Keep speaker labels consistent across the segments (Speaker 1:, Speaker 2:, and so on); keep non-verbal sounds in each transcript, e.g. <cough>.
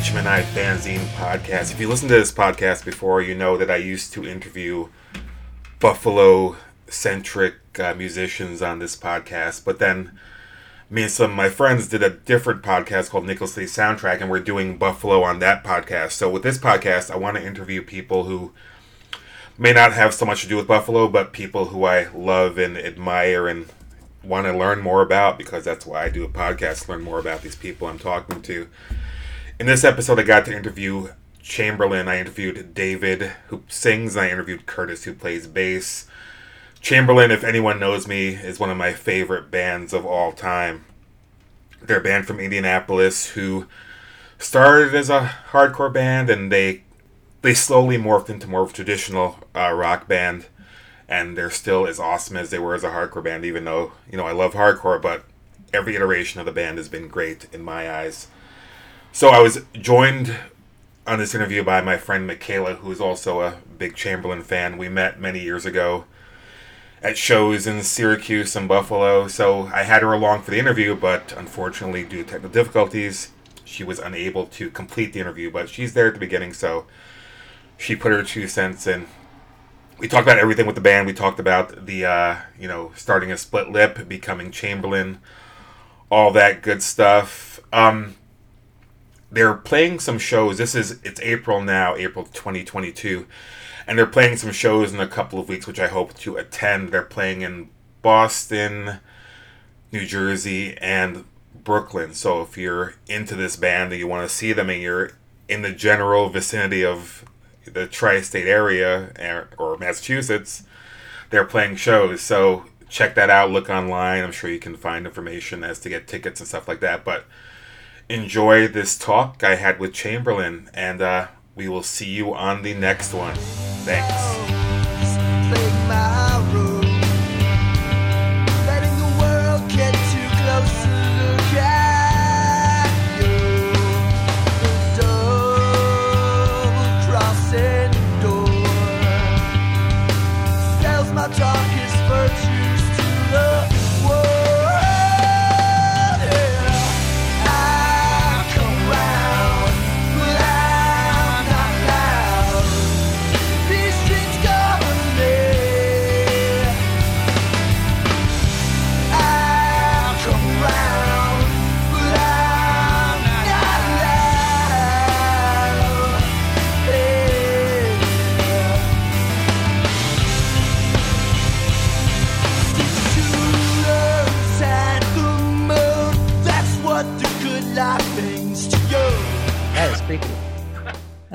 Speaker 1: HMNI Fanzine podcast. If you listen to this podcast before, you know that I used to interview Buffalo centric uh, musicians on this podcast, but then me and some of my friends did a different podcast called Nickel City Soundtrack, and we're doing Buffalo on that podcast. So with this podcast, I want to interview people who may not have so much to do with Buffalo, but people who I love and admire and want to learn more about because that's why I do a podcast, learn more about these people I'm talking to. In this episode, I got to interview Chamberlain. I interviewed David, who sings, and I interviewed Curtis, who plays bass. Chamberlain, if anyone knows me, is one of my favorite bands of all time. They're a band from Indianapolis who started as a hardcore band and they they slowly morphed into more of a traditional uh, rock band and they're still as awesome as they were as a hardcore band even though you know i love hardcore but every iteration of the band has been great in my eyes so i was joined on this interview by my friend michaela who's also a big chamberlain fan we met many years ago at shows in syracuse and buffalo so i had her along for the interview but unfortunately due to technical difficulties she was unable to complete the interview but she's there at the beginning so she put her two cents in we talked about everything with the band. We talked about the uh, you know starting a split lip, becoming Chamberlain, all that good stuff. Um, they're playing some shows. This is it's April now, April 2022, and they're playing some shows in a couple of weeks, which I hope to attend. They're playing in Boston, New Jersey, and Brooklyn. So if you're into this band and you want to see them, and you're in the general vicinity of the tri-state area eh, or Massachusetts, they're playing shows. So check that out. Look online. I'm sure you can find information as to get tickets and stuff like that. But enjoy this talk I had with Chamberlain, and uh, we will see you on the next one. Thanks.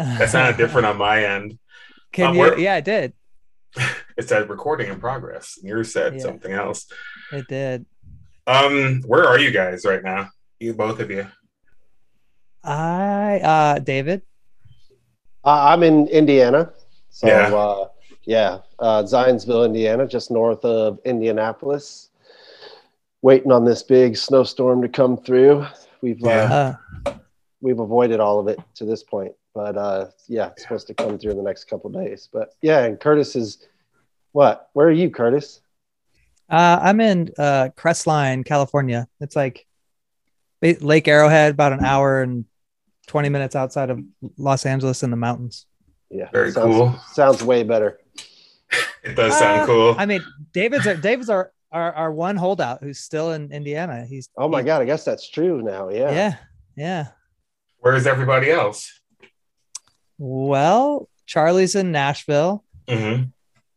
Speaker 1: That sounded different on my end. <laughs>
Speaker 2: Can um, you? Yeah, it did. <laughs>
Speaker 1: It said recording in progress. Yours said yeah, something else.
Speaker 2: It did.
Speaker 1: Um, where are you guys right now? You both of you.
Speaker 2: I uh David.
Speaker 3: Uh, I'm in Indiana. So yeah, uh, yeah uh, Zionsville, Indiana, just north of Indianapolis. Waiting on this big snowstorm to come through. We've uh, yeah. uh, we've avoided all of it to this point but uh, yeah, it's supposed to come through in the next couple days. But yeah, and Curtis is what? Where are you, Curtis?
Speaker 2: Uh, I'm in uh, Crestline, California. It's like Lake Arrowhead, about an hour and 20 minutes outside of Los Angeles in the mountains.
Speaker 3: Yeah,
Speaker 1: very
Speaker 3: sounds,
Speaker 1: cool.
Speaker 3: Sounds way better. <laughs>
Speaker 1: it does sound uh, cool.
Speaker 2: I mean, David's our, David's our, our our one holdout who's still in Indiana. He's
Speaker 3: oh my god, I guess that's true now. Yeah,
Speaker 2: yeah, yeah.
Speaker 1: Where's everybody else?
Speaker 2: Well, Charlie's in Nashville.
Speaker 1: Mm-hmm.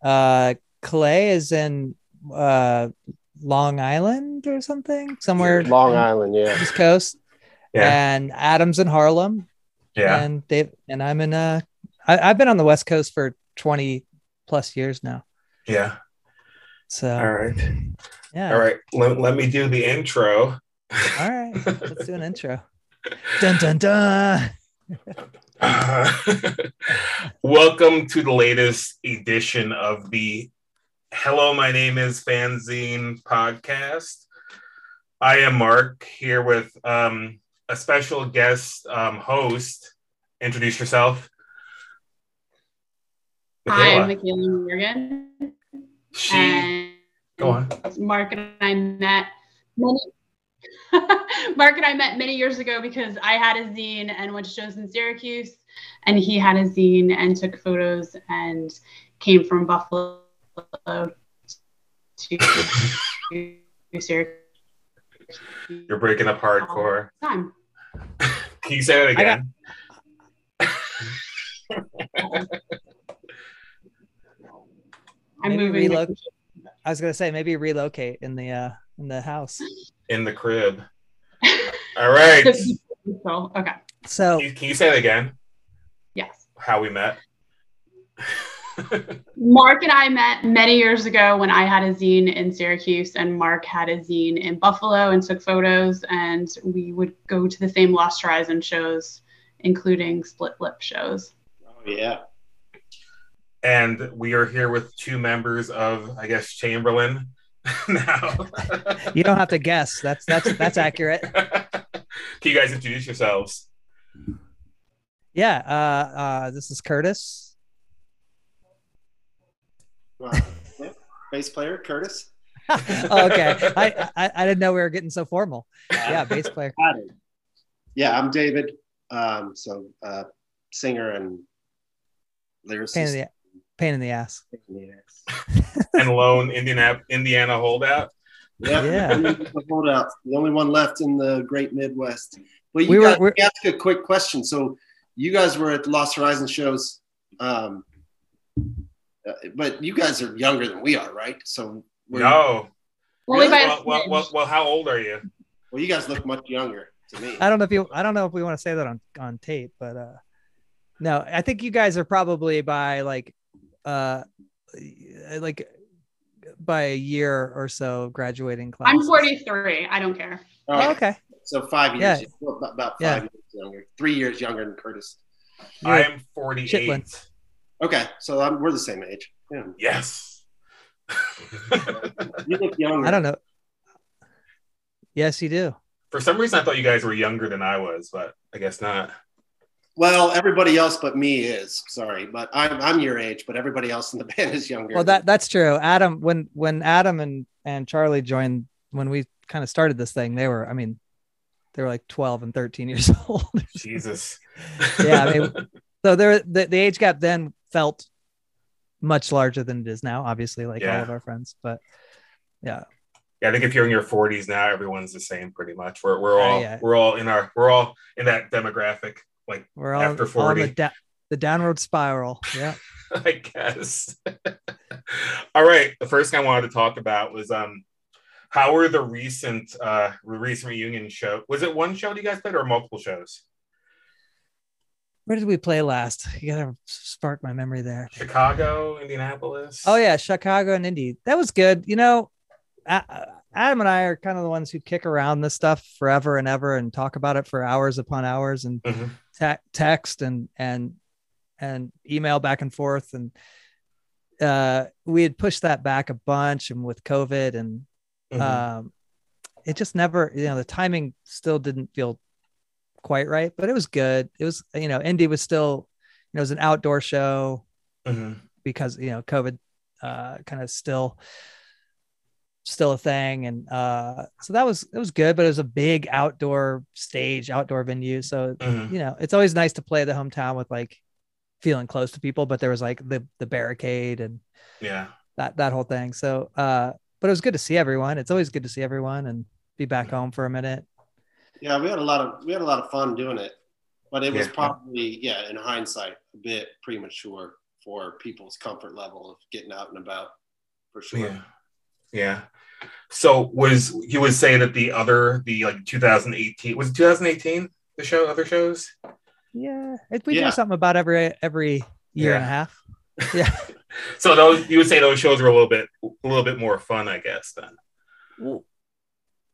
Speaker 2: Uh, Clay is in uh, Long Island or something, somewhere.
Speaker 3: Long Island, yeah,
Speaker 2: East Coast.
Speaker 1: Yeah.
Speaker 2: And Adam's in Harlem.
Speaker 1: Yeah.
Speaker 2: And Dave and I'm in uh I, I've been on the West Coast for 20 plus years now.
Speaker 1: Yeah.
Speaker 2: So
Speaker 1: all right.
Speaker 2: Yeah.
Speaker 1: All right. Let, let me do the intro.
Speaker 2: All right. Let's do an <laughs> intro. Dun dun dun. <laughs> <laughs>
Speaker 1: welcome to the latest edition of the Hello, my name is Fanzine podcast. I am Mark here with um, a special guest um, host. Introduce yourself.
Speaker 4: Hi, I'm Michaela Morgan.
Speaker 1: She, and go on.
Speaker 4: Mark and I met many <laughs> Mark and I met many years ago because I had a zine and went to shows in Syracuse, and he had a zine and took photos and came from Buffalo to <laughs> Syracuse.
Speaker 1: You're breaking up hardcore.
Speaker 4: Time.
Speaker 1: Can you say that again? <laughs>
Speaker 4: I'm
Speaker 2: Maybe
Speaker 4: moving.
Speaker 2: relocate. I was gonna say maybe relocate in the uh in the house.
Speaker 1: In the crib. All right.
Speaker 4: So, <laughs> okay.
Speaker 2: So
Speaker 1: Can you, can you say it again?
Speaker 4: Yes.
Speaker 1: How we met?
Speaker 4: Mark and I met many years ago when I had a zine in Syracuse and Mark had a zine in Buffalo and took photos and we would go to the same Lost Horizon shows, including split lip shows.
Speaker 3: Oh yeah.
Speaker 1: and we are here with two members of, I guess, Chamberlain <laughs> now. <laughs>
Speaker 2: you don't have to guess. That's that's that's accurate. <laughs>
Speaker 1: Can you guys introduce yourselves?
Speaker 2: Yeah. Uh uh this is Curtis.
Speaker 5: Uh, yeah. Bass player Curtis. <laughs>
Speaker 2: oh, okay. I, I I didn't know we were getting so formal. Yeah, bass player.
Speaker 5: Yeah, I'm David. Um, so uh, singer and lyricist.
Speaker 2: Pain in the pain in the ass.
Speaker 5: Yes. <laughs>
Speaker 1: And lone Indiana Indiana holdout.
Speaker 5: Yeah, <laughs>
Speaker 2: Yeah.
Speaker 5: the holdout, the only one left in the Great Midwest. But you
Speaker 2: We were-
Speaker 5: guys,
Speaker 2: we're-
Speaker 5: let ask a quick question. So you guys were at the Lost Horizon shows, um, uh, but you guys are younger than we are, right? So we're-
Speaker 1: No.
Speaker 4: Only by
Speaker 1: Well, well, well, well, how old are you?
Speaker 5: well, you guys look much younger to me.
Speaker 2: I don't know if you I don't know if we want to say that on on tape, but uh no, I think you guys are probably by like uh like by a year or so graduating class.
Speaker 4: I'm 43. I don't care.
Speaker 5: All
Speaker 2: Oh, okay.
Speaker 5: So five years,
Speaker 2: Yeah.
Speaker 5: well, about about five
Speaker 2: Yeah.
Speaker 5: years younger, three years younger than Curtis.
Speaker 2: You're-
Speaker 1: I'm 48.
Speaker 2: Chitlin.
Speaker 5: Okay, so I'm, we're the same age. Yeah.
Speaker 1: Yes. <laughs>
Speaker 5: You look younger.
Speaker 2: I don't know. Yes, you do.
Speaker 1: For some reason, I thought you guys were younger than I was, but I guess not.
Speaker 5: Well, everybody else but me is. Sorry, but I'm I'm your age, but everybody else in the <laughs> band is younger.
Speaker 2: Well, that that's true. Adam, when when Adam and and Charlie joined, when we kind of started this thing, they were, I mean, they were like 12 and 13 <laughs> years old.
Speaker 1: Jesus.
Speaker 2: Yeah, I mean, <laughs> so there, the, the age gap then felt much larger than it is now. Obviously, like all of our friends, but yeah,
Speaker 1: Yeah, I think if you're in your 40s now, everyone's the same pretty much. We're we're
Speaker 2: Uh,
Speaker 1: all
Speaker 2: yeah.
Speaker 1: we're all in our we're all in that demographic. Like
Speaker 2: we're all,
Speaker 1: After
Speaker 2: all
Speaker 1: 40.
Speaker 2: the, da- the downward spiral. Yeah. <laughs>
Speaker 1: I guess. all right. The first thing I wanted to talk about was um how were the recent uh recent reunion show? Was it one show that you guys played or multiple shows?
Speaker 2: Where did we play last? You gotta spark my memory there.
Speaker 1: Chicago, Indianapolis.
Speaker 2: Oh yeah, Chicago and Indy. That was good. You know, Adam and I are kind of the ones who kick around this stuff forever and ever and talk about it for hours upon hours and
Speaker 1: Mhm.
Speaker 2: te- text and and and email back and forth and uh we had pushed that back a bunch and with covid and
Speaker 1: Mhm.
Speaker 2: um it just never you know the timing still didn't feel quite right but it was good it was you know indy was still you know it was an outdoor show
Speaker 1: Mhm.
Speaker 2: because you know covid uh kind of still still a thing and uh so that was it was good but it was a big outdoor stage outdoor venue so
Speaker 1: Mhm.
Speaker 2: you know it's always nice to play the hometown with like feeling close to people but there was like the the barricade and
Speaker 1: Yeah.
Speaker 2: that that whole thing so uh but it was good to see everyone it's always good to see everyone and be back home for a minute
Speaker 5: yeah, we had a lot of we had a lot of fun doing it, but it was
Speaker 1: Yeah.
Speaker 5: probably yeah, in hindsight, a bit premature for people's comfort level of getting out and about, for sure.
Speaker 1: Yeah. Yeah. So was you would say that the other the like 2018 was it 2018 the show other shows?
Speaker 2: yeah it, we
Speaker 5: Yeah.
Speaker 2: do something about every every year and a half yeah <laughs>
Speaker 1: So those you would say those shows were a little bit a little bit more fun, I guess. Then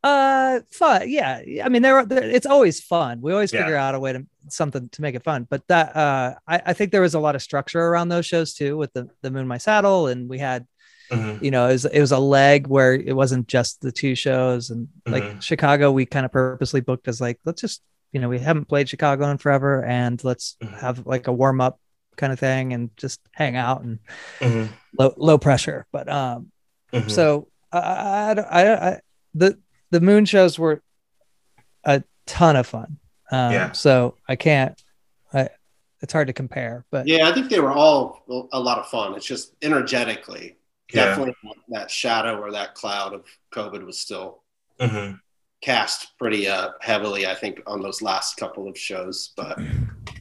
Speaker 2: Uh, fun. Yeah. I mean, there, are- it's always fun. We always
Speaker 1: Yeah.
Speaker 2: figure out a way to something to make it fun. But that, uh, I, I think there was a lot of structure around those shows too, with the the Moon My Saddle, and we had,
Speaker 1: Mhm.
Speaker 2: you know, it was it was a leg where it wasn't just the two shows, and like
Speaker 1: Mhm.
Speaker 2: Chicago, we kind of purposely booked as like let's just, you know, we haven't played Chicago in forever, and let's
Speaker 1: Mhm.
Speaker 2: have like a warm up kind of thing, and just hang out and
Speaker 1: Mhm.
Speaker 2: low low pressure. But um,
Speaker 1: Mhm.
Speaker 2: so I, I, I, I the the moon shows were a ton of fun. Um,
Speaker 1: Yeah.
Speaker 2: So I can't. I, it's hard to compare, but
Speaker 5: Yeah, I think they were all a lot of fun. It's just energetically,
Speaker 1: Yeah.
Speaker 5: definitely that shadow or that cloud of COVID was still
Speaker 1: Mhm.
Speaker 5: cast pretty uh, heavily, I think, on those last couple of shows. But,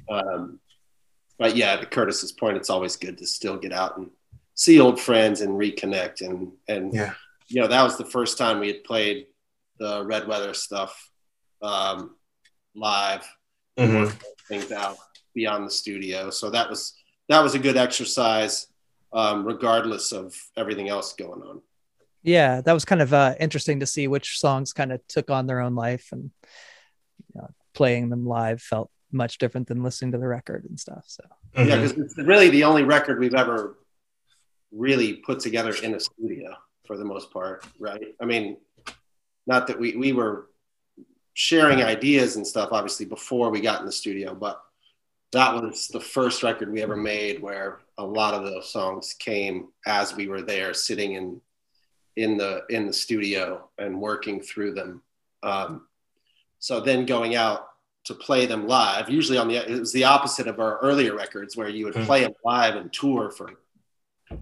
Speaker 5: um, but yeah, to Curtis's point, it's always good to still get out and see old friends and reconnect. And and
Speaker 1: Yeah.
Speaker 5: you know, that was the first time we had played the Red Weather stuff um, live,
Speaker 1: Mhm.
Speaker 5: things out beyond the studio. So that was that was a good exercise, um, regardless of everything else going on.
Speaker 2: yeah, that was kind of uh, interesting to see which songs kind of took on their own life and you know, playing them live felt much different than listening to the record and stuff. So
Speaker 5: Yeah,
Speaker 1: Mhm.
Speaker 5: because it's really the only record we've ever really put together in a studio for the most part, right? I mean, not that we we were sharing ideas and stuff obviously before we got in the studio, but that was the first record we ever made where a lot of those songs came as we were there sitting in in the in the studio and working through them. Um, so then going out to play them live. Usually on the it was the opposite of our earlier records where you would
Speaker 1: Mhm.
Speaker 5: play them live and tour for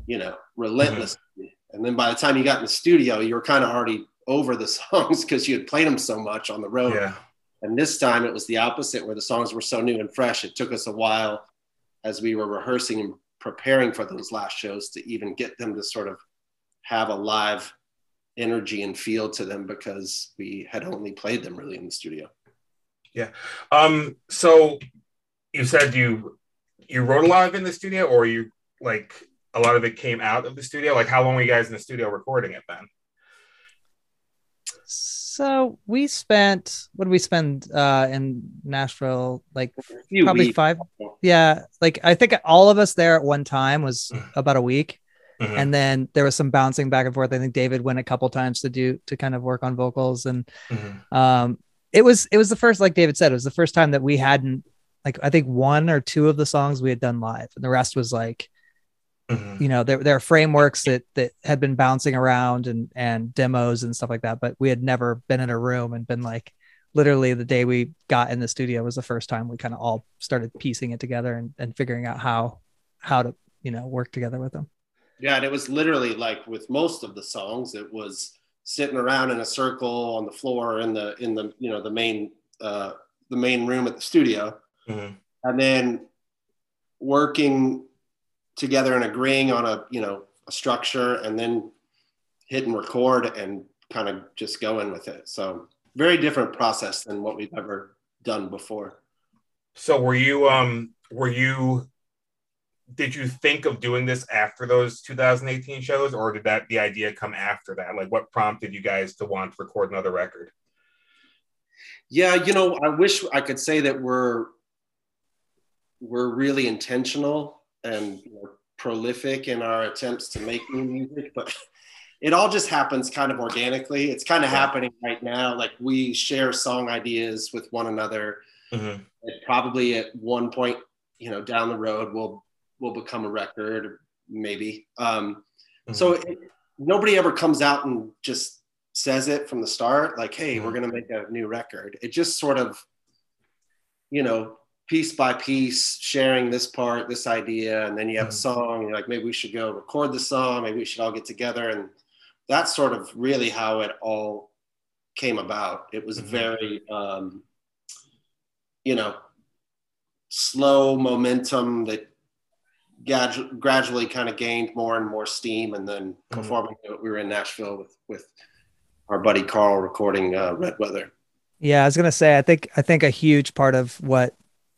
Speaker 5: you know relentlessly. And then by the time you got in the studio, you were kind of already over the <laughs> songs because you had played them so much on the road.
Speaker 1: Yeah.
Speaker 5: And this time it was the opposite where the songs were so new and fresh. It took us a while as we were rehearsing and preparing for those last shows to even get them to sort of have a live energy and feel to them because we had only played them really in the studio.
Speaker 1: Um. So you said you you wrote a lot of it in the studio, or you like a lot of it came out of the studio. Like, how long were you guys in the studio recording it then?
Speaker 2: so we spent what did we spend uh, in Nashville? Like probably
Speaker 5: weeks.
Speaker 2: five. Yeah, like I think all of us there at one time was
Speaker 1: Mm.
Speaker 2: about a week.
Speaker 1: Mhm.
Speaker 2: and then there was some bouncing back and forth. I think David went a couple times to do to kind of work on vocals, and
Speaker 1: Mhm.
Speaker 2: um, it was it was the first, like David said, it was the first time that we hadn't like I think one or two of the songs we had done live, and the rest was like
Speaker 1: Mhm.
Speaker 2: you know there there are frameworks that that had been bouncing around and and demos and stuff like that, but we had never been in a room and been like literally the day we got in the studio was the first time we kind of all started piecing it together and, and figuring out how how to you know work together with them.
Speaker 5: Yeah, and it was literally like with most of the songs, it was sitting around in a circle on the floor in the in the you know the main uh, the main room at the studio,
Speaker 1: Mhm.
Speaker 5: and then working together and agreeing on a you know a structure, and then hitting record and kind of just going with it. So very different process than what we've ever done before.
Speaker 1: So were you um were you did you think of doing this after those 2018 shows or did that the idea come after that? Like what prompted you guys to want to record another record?
Speaker 5: Yeah, you know, I wish I could say that we're we're really intentional and prolific in our attempts to make new music, but <laughs> it all just happens kind of organically. It's kind of
Speaker 1: Yeah.
Speaker 5: happening right now. Like we share song ideas with one another.
Speaker 1: Mhm.
Speaker 5: And probably at one point, you know, down the road, will will become a record, maybe. Um, So it, nobody ever comes out and just says it from the start, like, "Hey, we're gonna make a new record." It just sort of, you know, piece by piece, sharing this part, this idea, and then you have a
Speaker 1: Mhm.
Speaker 5: song. And you're like, maybe we should go record the song. Maybe we should all get together, and that's sort of really how it all came about. It was
Speaker 1: Mhm.
Speaker 5: very, um, you know, slow momentum that gradu- gradually kind of gained more and more steam and then
Speaker 1: Mhm.
Speaker 5: performing we were in nashville with with our buddy carl recording uh, red weather
Speaker 2: Yeah, I was gonna say I think I think a huge part of what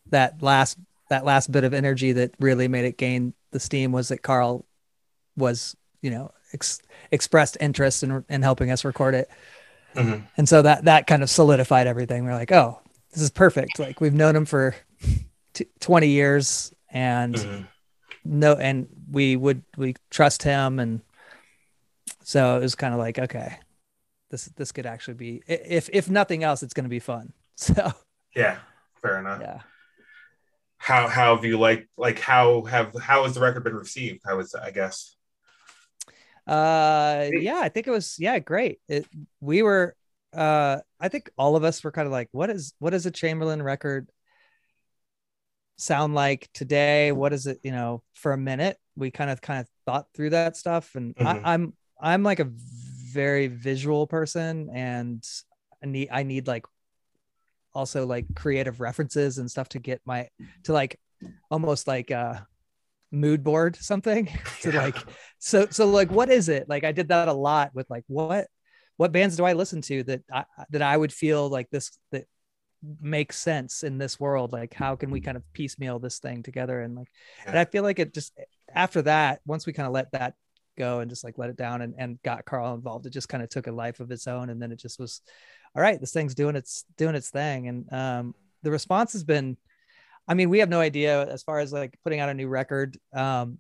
Speaker 2: that last that last bit of energy that really made it gain the steam was that Carl was you know ex- expressed interest in in helping us record it,
Speaker 1: Mhm.
Speaker 2: and so that that kind of solidified everything. We're like, oh, this is perfect. Like we've known him for <laughs> t- twenty years, and
Speaker 1: Mhm.
Speaker 2: No, and we would we trust him, and so it was kind of like okay. This, this could actually be if if nothing else it's going to be fun <laughs> so
Speaker 1: Yeah, fair enough.
Speaker 2: yeah
Speaker 1: How how have you like like how have how has the record been received? How was I guess.
Speaker 2: uh yeah i think it was yeah great it we were uh I think all of us were kind of like, what is what is a Chamberlain record sound like today? What is it, you know, for a minute? We kind of kind of thought through that stuff. And
Speaker 1: Mhm.
Speaker 2: I, I'm I'm like a very visual person and I need I need like also like creative references and stuff to get my to like almost like uh mood board something <laughs> to like so so like what is it like i did that a lot with like what what bands do i listen to that i that i would feel like this that makes sense in this world like how can we kind of piecemeal this thing together? And like and i feel like it just after that once we kind of let that go and just like let it down and, and got carl involved it just kind of took a life of its own and then it just was all right this thing's doing its doing its thing. And um the response has been i mean we have no idea as far as like putting out a new record um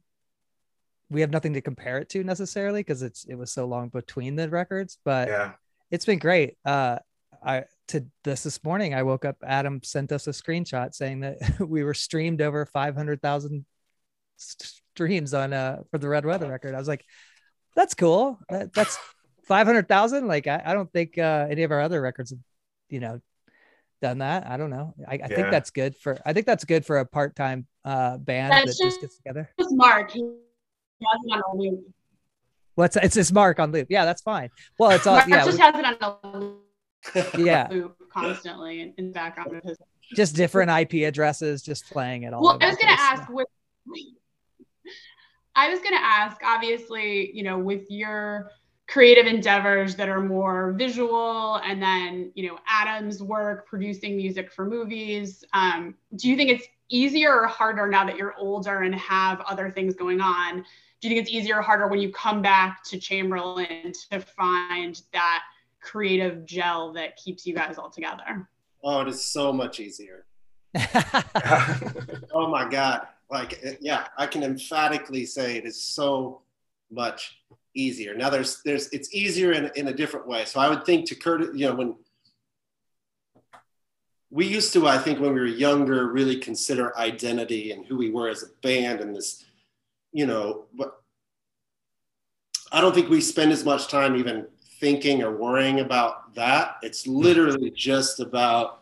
Speaker 2: we have nothing to compare it to necessarily because it's it was so long between the records but
Speaker 1: Yeah.
Speaker 2: it's been great. Uh i to this this morning i woke up adam sent us a screenshot saying that <laughs> we were streamed over 500000 streams on uh for the red weather record. I was like that's cool. That, that's 500000 like I, I don't think uh any of our other records have you know done that. I don't know. I, I
Speaker 1: Yeah.
Speaker 2: think that's good for i think that's good for a part-time uh band
Speaker 4: That's
Speaker 2: that just
Speaker 4: just-
Speaker 2: gets together.
Speaker 4: It's Mark. He has it on a loop.
Speaker 2: what's it's this mark on loop. Yeah that's fine. Well it's all
Speaker 4: Mark
Speaker 2: yeah
Speaker 4: just
Speaker 2: we-
Speaker 4: has it on loop
Speaker 2: yeah <laughs>
Speaker 4: constantly in, background of his.
Speaker 2: just different ip addresses just playing it all
Speaker 4: Well, I was gonna ask with. <laughs> I was gonna ask, obviously, you know, with your creative endeavors that are more visual, and then you know Adam's work producing music for movies. Um, do you think it's easier or harder now that you're older and have other things going on? Do you think it's easier or harder when you come back to Chamberlain to find that creative gel that keeps you guys all together?
Speaker 5: Oh, it is so much easier. <laughs> <laughs> Oh my God. Like, yeah, I can emphatically say it is so much easier. Now there's, there's, it's easier in, in a different way. So I would think to Kurt, you know, when we used to, I think when we were younger, really consider identity and who we were as a band and this, you know, but I don't think we spend as much time even thinking or worrying about that. It's literally just about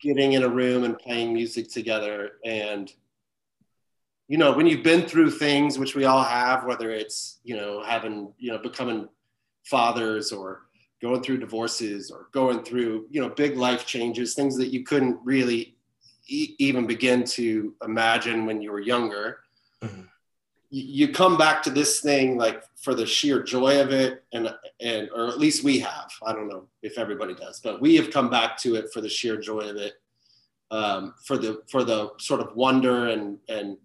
Speaker 5: getting in a room and playing music together and you know when you've been through things which we all have whether it's you know having you know becoming fathers or going through divorces or going through you know big life changes things that you couldn't really e- even begin to imagine when you were younger
Speaker 1: Mhm.
Speaker 5: You, come back to this thing like for the sheer joy of it and and or at least we have. I don't know if everybody does but we have come back to it for the sheer joy of it um, for the for the sort of wonder and and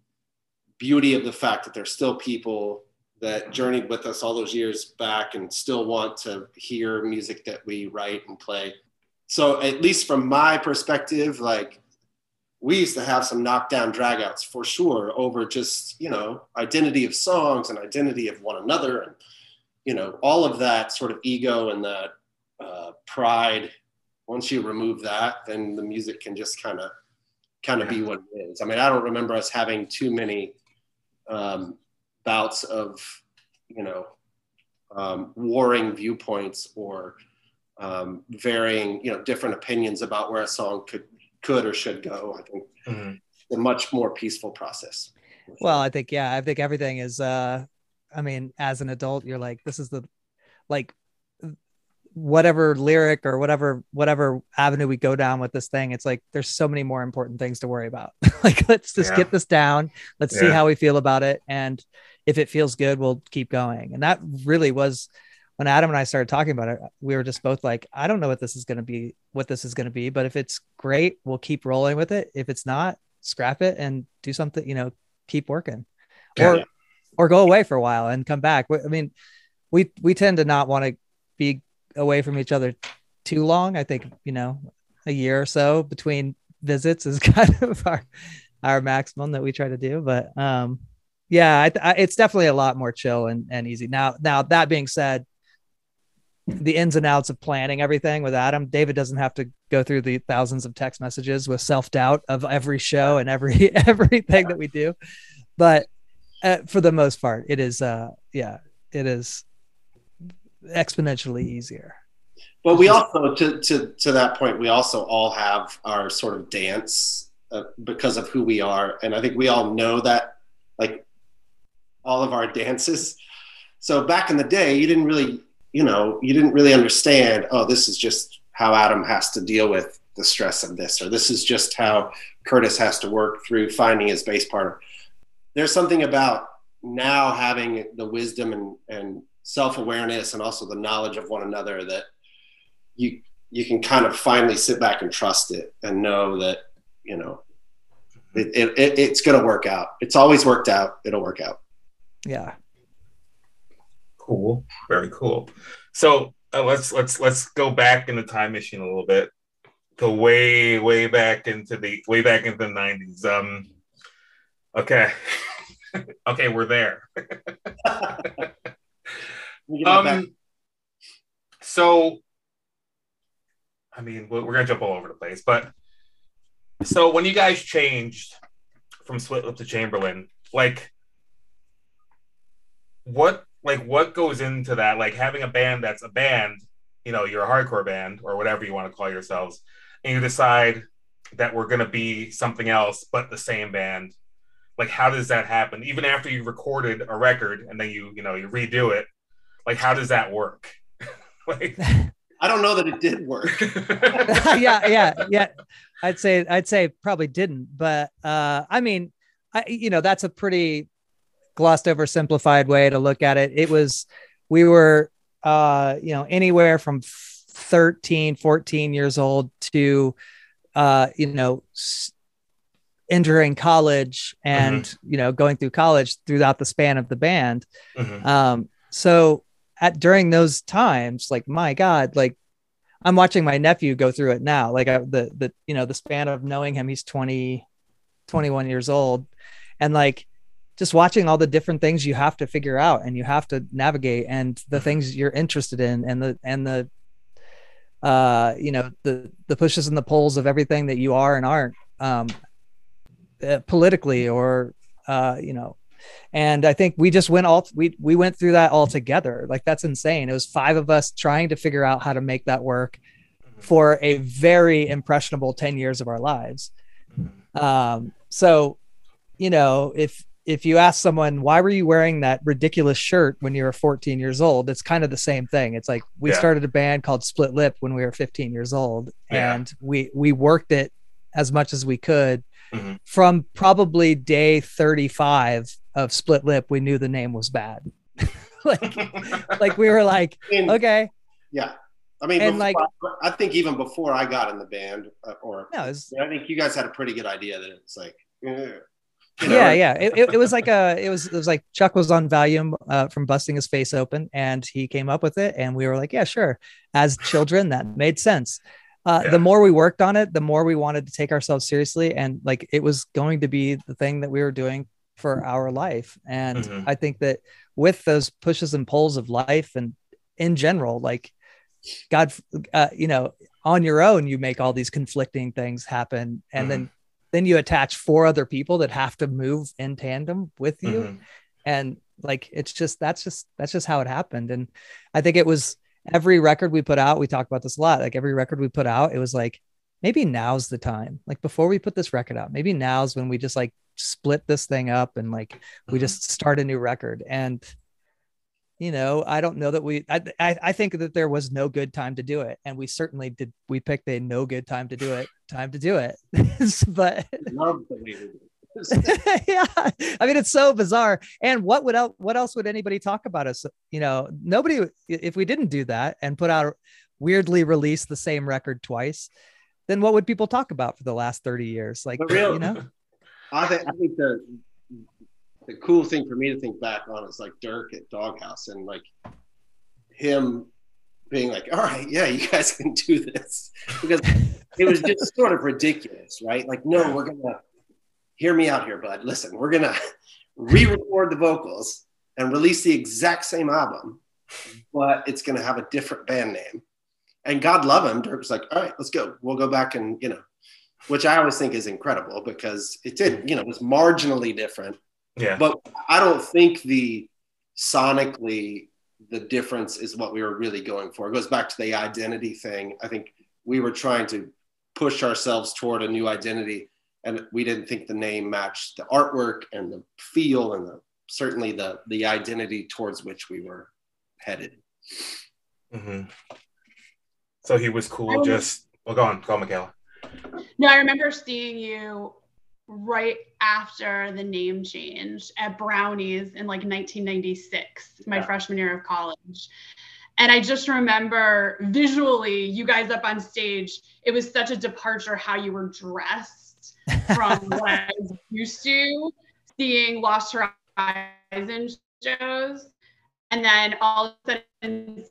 Speaker 5: beauty of the fact that there's still people that journeyed with us all those years back and still want to hear music that we write and play. So at least from my perspective like we used to have some knockdown dragouts for sure over just you know identity of songs and identity of one another and you know all of that sort of ego and that uh, pride. Once you remove that then the music can just kind of kind of be what it is. I mean i don't remember us having too many um, bouts of you know um, warring viewpoints or um, varying you know different opinions about where a song could could or should go i think
Speaker 1: Mhm.
Speaker 5: a much more peaceful process.
Speaker 2: Well i think yeah i think everything is uh i mean as an adult you're like this is the like whatever lyric or whatever whatever avenue we go down with this thing it's like there's so many more important things to worry about. <laughs> Like let's just
Speaker 1: Yeah.
Speaker 2: get this down. Let's see how we feel about it. And if it feels good we'll keep going. And that really was when adam and i started talking about it we were just both like i don't know what this is going to be what this is going to be but if it's great we'll keep rolling with it. If it's not scrap it and do something you know keep working. Or or go away for a while and come back. I mean we we tend to not want to be away from each other too long. I think you know a year or so between visits is <laughs> kind of our our maximum that we try to do but um yeah I, I, it's definitely a lot more chill and, and easy. Now now that being said the ins and outs of planning everything with adam david doesn't have to go through the thousands of text messages with self-doubt of every show and every <laughs> everything that we do but uh, for the most part it is uh yeah it is exponentially easier
Speaker 5: But we also, to, to, to that point, we also all have our sort of dance uh, because of who we are. And I think we all know that, like, all of our <laughs> dances. So back in the day, you didn't really, you know, you didn't really understand, oh, this is just how Adam has to deal with the stress of this, or this is just how Curtis has to work through finding his bass partner. There's something about now having the wisdom and, and self-awareness and also the knowledge of one another that you you can kind of finally sit back and trust it and know that you know it, it, it's going to work out. It's always worked out. It'll work out.
Speaker 2: Yeah
Speaker 1: cool. Very cool. So uh, let's let's let's go back in the time machine a little bit. To way way back into the way back into the 90s um okay. <laughs> Okay we're there. <laughs> Um so i mean we're gonna jump all over the place but so when you guys changed from Split Lip to chamberlain like what like what goes into that? Like having a band that's a band you know you're a hardcore band or whatever you want to call yourselves and you decide that we're going to be something else but the same band like how does that happen? Even after you recorded a record and then you you know you redo it like how does that work? <laughs>
Speaker 5: Like <laughs> i don't know that it did work. <laughs>
Speaker 2: Yeah yeah yeah. I'd say i'd say probably didn't but uh i mean i you know that's a pretty glossed over simplified way to look at it it was we were uh you know anywhere from 13 14 years old to uh you know entering college and mm-hmm. you know going through college throughout the span of the band mm-hmm. um so at during those times like my god like i'm watching my nephew go through it now like I, the the you know the span of knowing him he's 20 21 years old and like just watching all the different things you have to figure out and you have to navigate and the mm-hmm. things you're interested in and the and the uh, you know, the the pushes and the pulls of everything that you are and aren't um, uh, politically or uh, you know. And I think we just went all we we went through that all together. Like that's insane. It was five of us trying to figure out how to make that work mm-hmm. for a very impressionable 10 years of our lives. Mm-hmm. Um, so, you know, if if you ask someone why were you wearing that ridiculous shirt when you were 14 years old? It's kind of the same thing. It's like we yeah. started a band called split lip when we were 15 years old yeah. and we we worked it as much as we could. Mm-hmm. from probably day 35 of split lip we knew the name was bad. <laughs> Like <laughs> like we were like I mean, okay.
Speaker 5: yeah. I mean, and like, I think even before I got in the band, uh, or no, was, I think you guys had a pretty good idea that it's like, eh,
Speaker 2: you know? Yeah, yeah. It, it, it, was like a it was it was like Chuck was on Valium uh, from busting his face open, and he came up with it, and we were like, yeah, sure. As children, that made sense. Uh, yeah. The more we worked on it, the more we wanted to take ourselves seriously, and like it was going to be the thing that we were doing for our life. And mm-hmm. I think that with those pushes and pulls of life, and in general, like God, uh, you know, on your own, you make all these conflicting things happen, and mm-hmm. then then you attach four other people that have to move in tandem with you mm-hmm. and like it's just that's just that's just how it happened and i think it was every record we put out we talk about this a lot like every record we put out it was like maybe now's the time like before we put this record out maybe now's when we just like split this thing up and like mm-hmm. we just start a new record and you know, I don't know that we, I, I, I, think that there was no good time to do it. And we certainly did, we picked a no good time to do it, time to do it. <laughs> but love the way we <laughs> yeah, I mean, it's so bizarre. And what would else, what else would anybody talk about us? You know, nobody, if we didn't do that and put out weirdly release the same record twice, then what would people talk about for the last 30 years? Like, you know, <laughs>
Speaker 5: I think, I think the, the cool thing for me to think back on is like Dirk at Doghouse and like him being like, all right, yeah, you guys <laughs> can do this. Because it was just sort of ridiculous, right? Like, no, we're going to hear me out here, bud. Listen, we're going to re record the vocals and release the exact same album, but it's going to have a different band name. And God love him, Dirk was like, all right, let's go. We'll go back and, you know, which I always think is incredible because it did, you know, it was marginally different
Speaker 1: yeah.
Speaker 5: But I don't think the sonically the difference is what we were really going for. It goes back to the identity thing. I think we were trying to push ourselves toward a new identity, and we didn't think the name matched the artwork and the feel and the, certainly the the identity towards which we were headed.
Speaker 1: Mm-hmm. So he was cool. Just well, go on, go on, Michaela.
Speaker 4: No, I remember seeing you right after the name change at Brownies in like 1996, my yeah. freshman year of college. And I just remember visually you guys up on stage, it was such a departure how you were dressed from <laughs> what I was used to seeing Lost Horizon shows. And then all of a sudden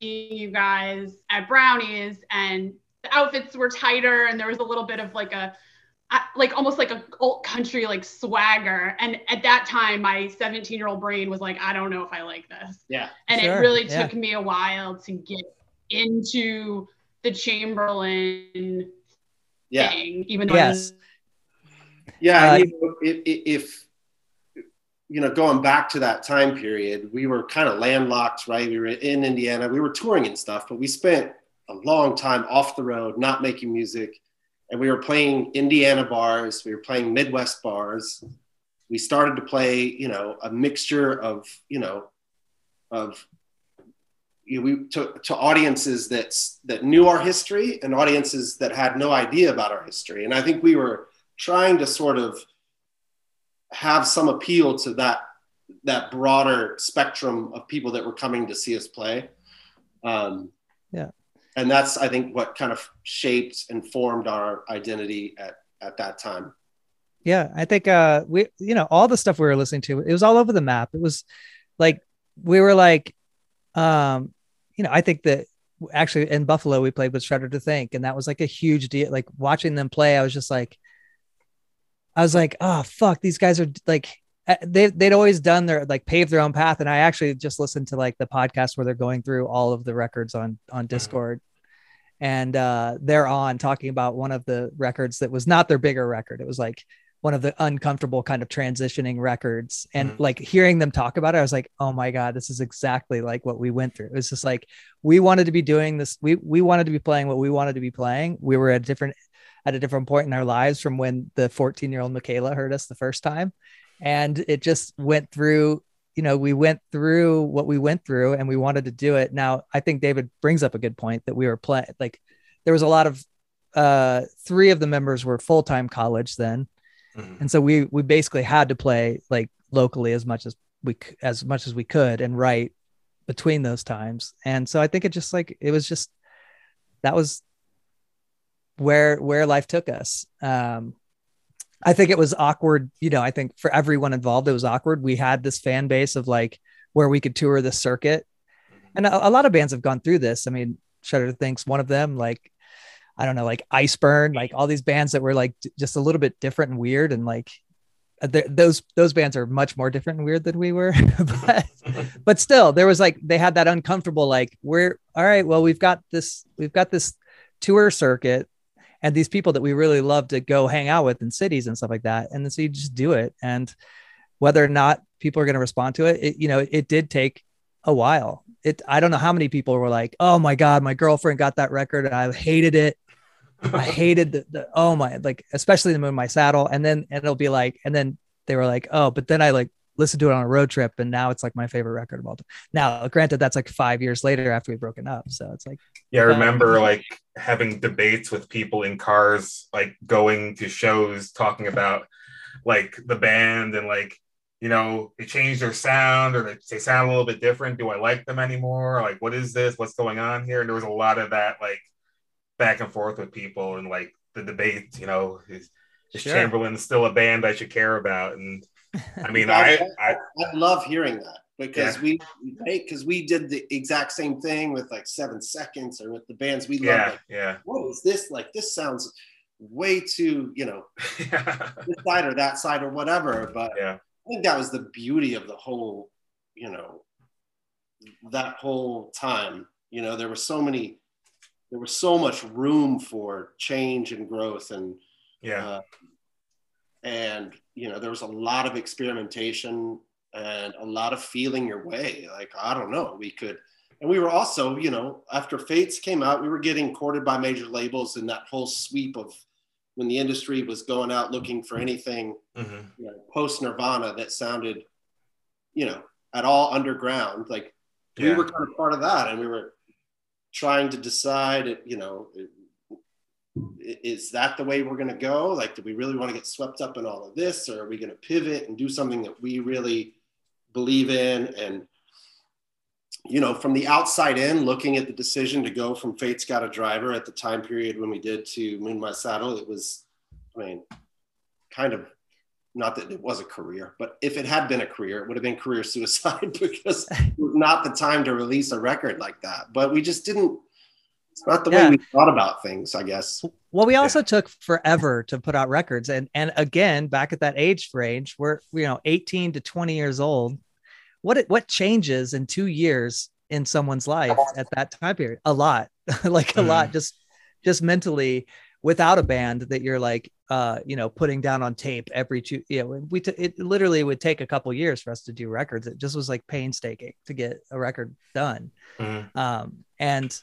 Speaker 4: seeing you guys at Brownies and the outfits were tighter and there was a little bit of like a like almost like a old country like swagger and at that time my 17 year old brain was like i don't know if i like this
Speaker 5: yeah
Speaker 4: and sure. it really took me a while to get into the chamberlain yeah. thing even though
Speaker 2: yes.
Speaker 5: yeah uh, if, if you know going back to that time period we were kind of landlocked right we were in indiana we were touring and stuff but we spent a long time off the road not making music and we were playing Indiana bars, we were playing Midwest bars. We started to play, you know, a mixture of, you know, of you know, we to, to audiences that that knew our history and audiences that had no idea about our history. And I think we were trying to sort of have some appeal to that that broader spectrum of people that were coming to see us play. Um,
Speaker 2: yeah
Speaker 5: and that's I think what kind of shaped and formed our identity at at that time.
Speaker 2: Yeah, I think uh we you know all the stuff we were listening to it was all over the map. It was like we were like um you know I think that actually in Buffalo we played with Shudder to Think and that was like a huge deal like watching them play I was just like I was like oh fuck these guys are like they they'd always done their like paved their own path and I actually just listened to like the podcast where they're going through all of the records on on mm-hmm. Dischord and uh, they're on talking about one of the records that was not their bigger record. It was like one of the uncomfortable kind of transitioning records. And mm-hmm. like hearing them talk about it, I was like, oh my God, this is exactly like what we went through. It was just like we wanted to be doing this. We we wanted to be playing what we wanted to be playing. We were at a different at a different point in our lives from when the 14 year old Michaela heard us the first time. And it just went through you know, we went through what we went through and we wanted to do it. Now, I think David brings up a good point that we were playing, like, there was a lot of, uh, three of the members were full time college then. Mm-hmm. And so we, we basically had to play like locally as much as we, as much as we could and write between those times. And so I think it just like, it was just, that was where, where life took us. Um, I think it was awkward. You know, I think for everyone involved, it was awkward. We had this fan base of like where we could tour the circuit. And a, a lot of bands have gone through this. I mean, Shudder thinks one of them, like, I don't know, like Iceburn, like all these bands that were like just a little bit different and weird. And like uh, those, those bands are much more different and weird than we were. <laughs> but, <laughs> but still, there was like, they had that uncomfortable, like, we're all right, well, we've got this, we've got this tour circuit and these people that we really love to go hang out with in cities and stuff like that. And so you just do it. And whether or not people are going to respond to it, it, you know, it did take a while. It, I don't know how many people were like, oh my God, my girlfriend got that record and I hated it. I <laughs> hated the, the, oh my, like, especially the moon my saddle. And then and it'll be like, and then they were like, oh, but then I like listened to it on a road trip and now it's like my favorite record of all time. Now, granted, that's like five years later after we've broken up. So it's like,
Speaker 1: yeah, I remember like having debates with people in cars, like going to shows talking about like the band and like, you know, they changed their sound or they, they sound a little bit different. Do I like them anymore? Like, what is this? What's going on here? And there was a lot of that like back and forth with people and like the debate, you know, is, is sure. Chamberlain still a band I should care about? And I mean, I, I,
Speaker 5: I love hearing that because yeah. we because we did the exact same thing with like seven seconds or with the bands we love.
Speaker 1: Yeah,
Speaker 5: like,
Speaker 1: yeah.
Speaker 5: What is this? Like this sounds way too, you know, <laughs> this side or that side or whatever. But
Speaker 1: yeah.
Speaker 5: I think that was the beauty of the whole, you know, that whole time. You know, there were so many, there was so much room for change and growth and
Speaker 1: yeah. Uh,
Speaker 5: and you know there was a lot of experimentation and a lot of feeling your way. Like, I don't know, we could, and we were also, you know, after Fates came out, we were getting courted by major labels in that whole sweep of when the industry was going out looking for anything mm-hmm. you know, post Nirvana that sounded, you know, at all underground. Like yeah. we were kind of part of that, and we were trying to decide, you know, is that the way we're going to go? Like, do we really want to get swept up in all of this, or are we going to pivot and do something that we really believe in? And you know, from the outside in, looking at the decision to go from Fate's Got a Driver at the time period when we did to Moon My Saddle, it was, I mean, kind of not that it was a career, but if it had been a career, it would have been career suicide <laughs> because <laughs> not the time to release a record like that. But we just didn't. It's not the yeah. way we thought about things, I guess.
Speaker 2: Well, we also yeah. took forever to put out records, and and again, back at that age range, we're you know 18 to 20 years old what what changes in two years in someone's life at that time period a lot <laughs> like a mm. lot just just mentally without a band that you're like uh you know putting down on tape every two you know we t- it literally would take a couple years for us to do records it just was like painstaking to get a record done mm. um and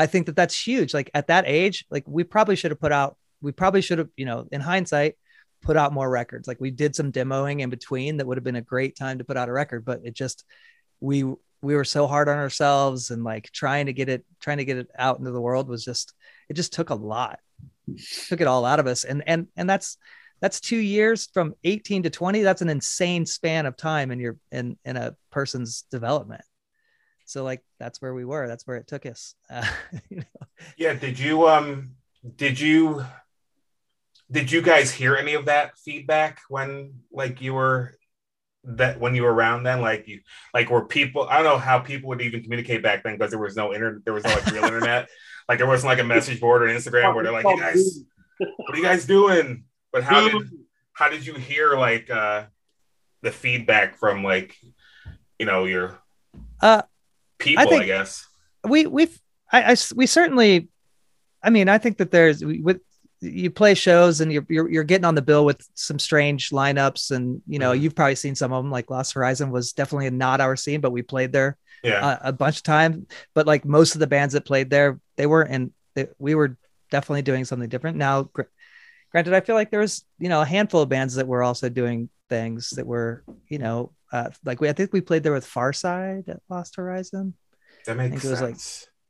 Speaker 2: i think that that's huge like at that age like we probably should have put out we probably should have you know in hindsight put out more records. Like we did some demoing in between that would have been a great time to put out a record, but it just we we were so hard on ourselves and like trying to get it trying to get it out into the world was just it just took a lot. took it all out of us. And and and that's that's 2 years from 18 to 20. That's an insane span of time in your in in a person's development. So like that's where we were. That's where it took us. <laughs> Uh,
Speaker 1: you know? Yeah, did you um did you did you guys hear any of that feedback when like you were that when you were around then like you like were people i don't know how people would even communicate back then because there was no internet there was no like real internet <laughs> like there wasn't like a message board or instagram where they're like you guys what are you guys doing but how did how did you hear like uh the feedback from like you know your uh people i, think I guess
Speaker 2: we we've I, I we certainly i mean i think that there's with you play shows and you're, you're, you're getting on the bill with some strange lineups and you know mm-hmm. you've probably seen some of them like Lost Horizon was definitely not our scene but we played there yeah. uh, a bunch of times but like most of the bands that played there they weren't and we were definitely doing something different now gr- granted I feel like there was you know a handful of bands that were also doing things that were you know uh, like we I think we played there with Farside at Lost Horizon.
Speaker 1: That makes sense like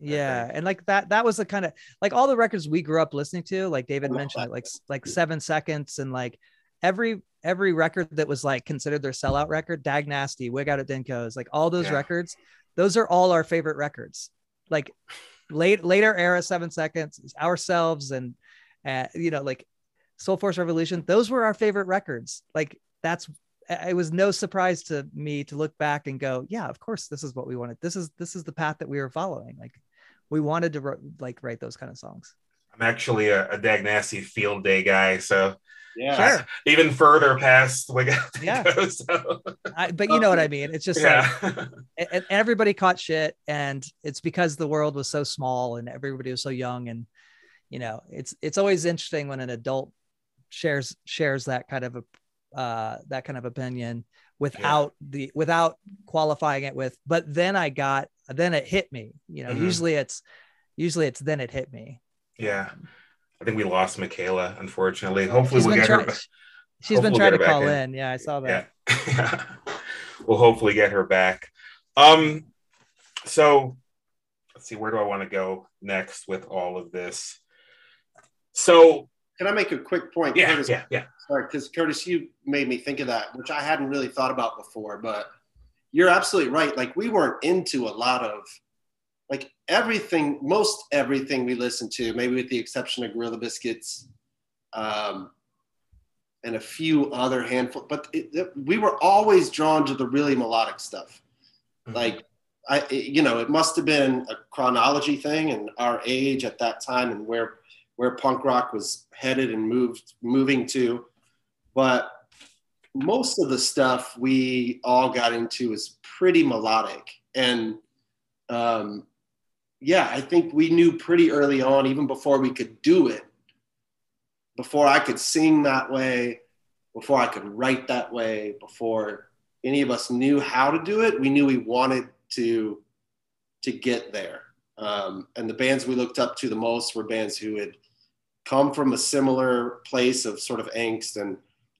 Speaker 2: yeah and like that that was the kind of like all the records we grew up listening to like david mentioned like like seven seconds and like every every record that was like considered their sellout record dag nasty wig out at Denko's like all those yeah. records those are all our favorite records. Like late later era seven seconds ourselves and uh, you know like Soulforce Revolution those were our favorite records. Like that's it was no surprise to me to look back and go yeah of course this is what we wanted this is this is the path that we were following like we wanted to like write those kind of songs.
Speaker 1: I'm actually a, a Dag Nasty field day guy, so yeah, sure. <laughs> even further past we got
Speaker 2: yeah. Go, so. I, but you know what I mean. It's just yeah. <laughs> like and everybody caught shit, and it's because the world was so small and everybody was so young, and you know, it's it's always interesting when an adult shares shares that kind of a uh, that kind of opinion without yeah. the without qualifying it with but then i got then it hit me you know mm-hmm. usually it's usually it's then it hit me
Speaker 1: yeah i think we lost michaela unfortunately hopefully we'll get try- her
Speaker 2: she's been trying we'll to call in. in. yeah i saw that
Speaker 1: yeah. <laughs> we'll hopefully get her back um so let's see where do i want to go next with all of this so
Speaker 5: can i make a quick point
Speaker 1: yeah yeah yeah
Speaker 5: Sorry, because Curtis, you made me think of that, which I hadn't really thought about before. But you're absolutely right. Like we weren't into a lot of like everything, most everything we listened to, maybe with the exception of Gorilla Biscuits, um, and a few other handful. But it, it, we were always drawn to the really melodic stuff. Mm-hmm. Like I, you know, it must have been a chronology thing and our age at that time and where where punk rock was headed and moved moving to but most of the stuff we all got into is pretty melodic and um, yeah i think we knew pretty early on even before we could do it before i could sing that way before i could write that way before any of us knew how to do it. We knew we wanted to to get there. Um, and the bands we looked up to the most were bands who had come from a similar place of sort of angst and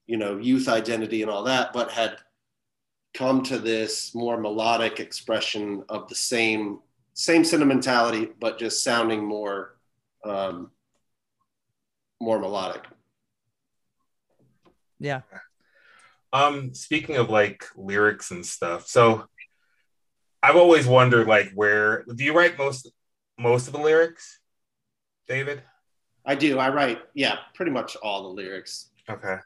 Speaker 5: you know youth identity and all that, but had come to this more melodic expression of the same same sentimentality, but just sounding more um, more melodic.
Speaker 2: Yeah.
Speaker 1: Um, speaking of like lyrics and stuff, so I've always wondered like where do you write most most of the lyrics, David?
Speaker 5: I do. I write, yeah, pretty much all the lyrics.
Speaker 1: Okay.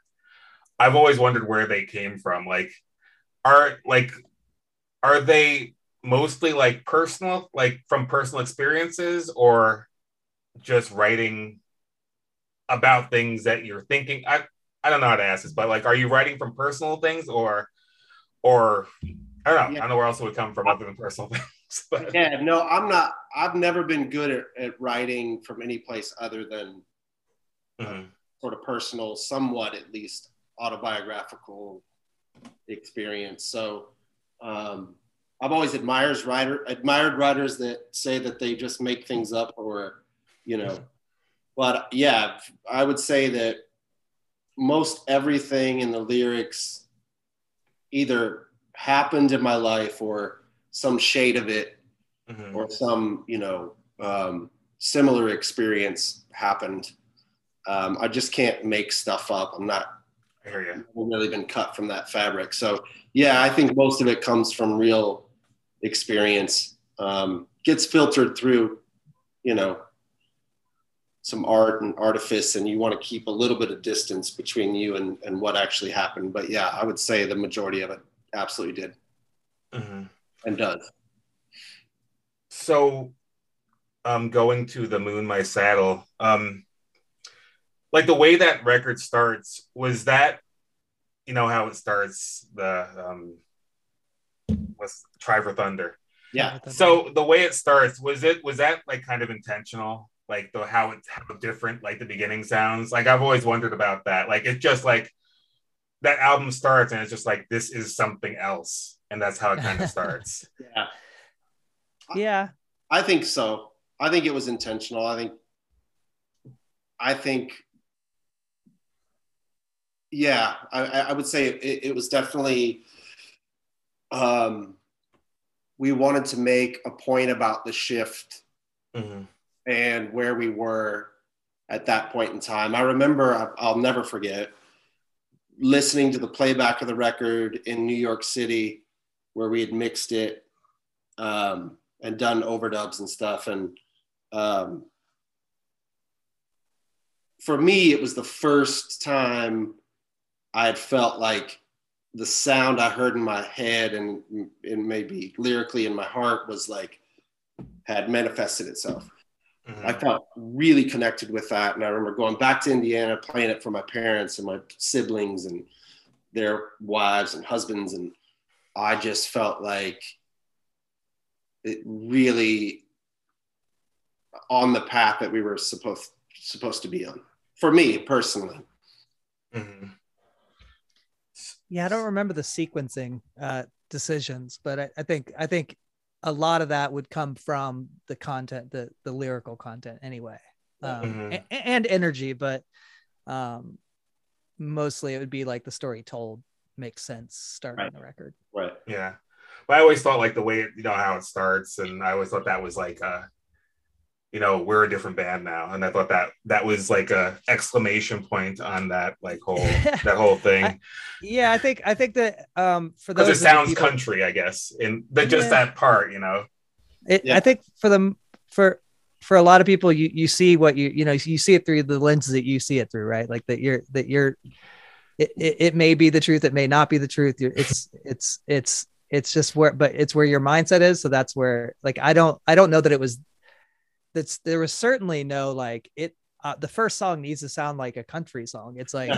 Speaker 1: I've always wondered where they came from. Like, are like, are they mostly like personal, like from personal experiences, or just writing about things that you're thinking? I I don't know how to ask this, but like, are you writing from personal things, or or I don't know. Yeah. I don't know where else it would come from other than personal things. <laughs>
Speaker 5: But. Yeah, no, I'm not. I've never been good at, at writing from any place other than mm-hmm. sort of personal, somewhat at least autobiographical experience. So um, I've always admired writer admired writers that say that they just make things up or you know. But yeah, I would say that most everything in the lyrics either happened in my life or some shade of it mm-hmm. or some you know um, similar experience happened. Um, i just can't make stuff up. I'm not
Speaker 1: I hear you.
Speaker 5: really been cut from that fabric. So yeah i think most of it comes from real experience. Um, gets filtered through you know some art and artifice and you want to keep a little bit of distance between you and, and what actually happened. But yeah i would say the majority of it absolutely did. Mm-hmm and does.
Speaker 1: So, um, going to the moon, my saddle. Um, like the way that record starts was that, you know how it starts the um, was Try for Thunder.
Speaker 5: Yeah.
Speaker 1: So the way it starts was it was that like kind of intentional, like the how it's how different like the beginning sounds. Like I've always wondered about that. Like it's just like that album starts and it's just like this is something else and that's how it kind of <laughs> starts.
Speaker 5: yeah.
Speaker 2: Yeah.
Speaker 5: I think so. I think it was intentional. I think I think yeah, I, I would say it, it was definitely um, we wanted to make a point about the shift mm-hmm. and where we were at that point in time. I remember, I'll never forget listening to the playback of the record in New York City where we had mixed it um, and done overdubs and stuff. And um, for me, it was the first time I had felt like the sound I heard in my head and, and maybe lyrically in my heart was like had manifested itself. Mm-hmm. I felt really connected with that. And I remember going back to Indiana, playing it for my parents and my siblings and their wives and husbands. And I just felt like it really on the path that we were supposed supposed to be on for me personally. Mm-hmm.
Speaker 2: Yeah, I don't remember the sequencing uh, decisions, but I, I, think I think a lot of that would come from the content, the the lyrical content, anyway, um, mm-hmm. and, and, energy. But um, mostly, it would be like the story told makes sense starting right. the record.
Speaker 5: Right.
Speaker 1: Yeah. But I always thought like the way it, you know how it starts, and I always thought that was like uh you know we're a different band now, and I thought that that was like a exclamation point on that like whole <laughs> that whole thing.
Speaker 2: I, yeah, I think I think that um for those
Speaker 1: it sounds people, country, I guess, in the, just yeah. that part, you know.
Speaker 2: It, yeah. I think for them for for a lot of people you you see what you you know you see it through the lenses that you see it through right like that you're that you're it, it, it, may be the truth it may not be the truth it's it's it's it's just where but it's where your mindset is so that's where like i don't i don't know that it was that's there was certainly no like it uh, the first song needs to sound like a country song. It's like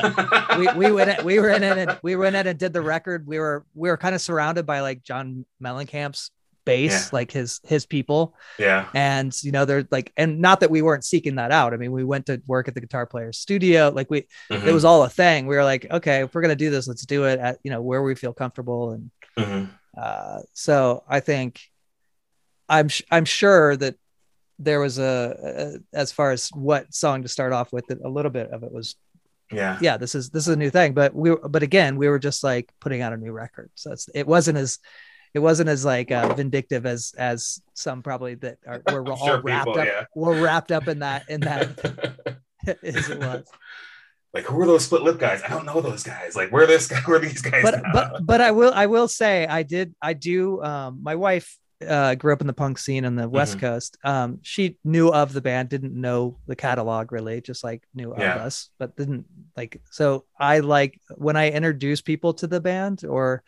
Speaker 2: we, we went we were in it and we went in and did the record. We were we were kind of surrounded by like John Mellencamp's base,
Speaker 1: Yeah.
Speaker 2: like his his people.
Speaker 1: Yeah.
Speaker 2: And you know, they're like, and not that we weren't seeking that out. I mean, we went to work at the guitar player's studio. Like we,
Speaker 1: Mhm.
Speaker 2: it was all a thing. We were like, okay, if we're gonna do this, let's do it at you know where we feel comfortable. And
Speaker 1: Mhm.
Speaker 2: uh, so I think I'm I'm sure that there was a, a as far as what song to start off with, a little bit of it was
Speaker 1: Yeah.
Speaker 2: yeah, this is this is a new thing. But we were- but again, we were just like putting out a new record, so it's, it wasn't as it wasn't as like uh, vindictive as as some probably that are we're <laughs> all
Speaker 1: sure
Speaker 2: wrapped
Speaker 1: people,
Speaker 2: up
Speaker 1: yeah.
Speaker 2: we're wrapped up in that in that <laughs> <laughs> as it was.
Speaker 1: like who are those split lip guys? I don't know those guys. Like where this guy? Where are these guys?
Speaker 2: But
Speaker 1: now?
Speaker 2: but but I will I will say I did I do um my wife uh grew up in the punk scene on the west
Speaker 1: Mhm.
Speaker 2: coast um she knew of the band didn't know the catalog really just like knew of us but didn't like so i like when i introduce people to the band or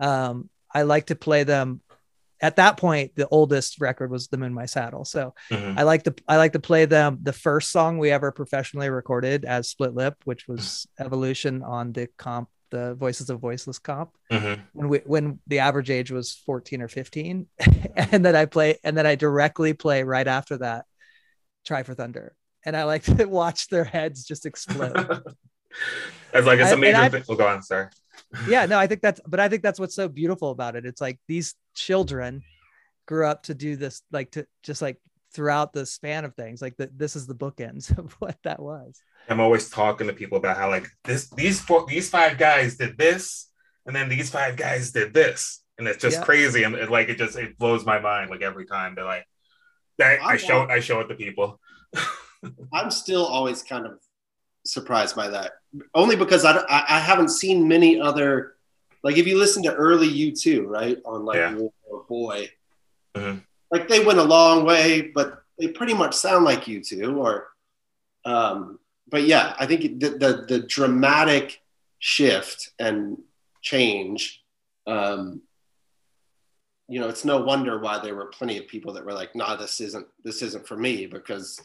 Speaker 2: um i like to play them at that point the oldest record was the moon my saddle so
Speaker 1: Mhm.
Speaker 2: i like to i like to play them the first song we ever professionally recorded as split lip which was evolution on the comp the voices of voiceless comp
Speaker 1: Mhm.
Speaker 2: when we when the average age was 14 or 15 <laughs> and then i play and then i directly play right after that try for thunder and i like to <laughs> watch their heads just explode <laughs>
Speaker 1: It's like it's a major
Speaker 2: I-
Speaker 1: thing. Oh, go on, sorry.
Speaker 2: yeah no i think that's but i think that's what's so beautiful about it it's like these children grew up to do this like to just like throughout the span of things like that this is the bookends <laughs> of what that was
Speaker 1: I'm always talking to people about how like this these four these five guys did this, and then these five guys did this, and it's just
Speaker 2: Yeah.
Speaker 1: crazy, and it, like it just it blows my mind like every time they're like, I, I
Speaker 5: I'm
Speaker 1: show
Speaker 5: not-
Speaker 1: I show it to people. <laughs>
Speaker 5: I'm still always kind of surprised by that, only because I, I, I haven't seen many other. Like if you listen to early U2, right, on like
Speaker 1: Yeah.
Speaker 5: War or Boy,
Speaker 1: Mhm.
Speaker 5: Like they went a long way, but they pretty much sound like U2. Or, um, but yeah, I think the the, the dramatic shift and change. Um, you know, it's no wonder why there were plenty of people that were like, "Nah, this isn't this isn't for me," because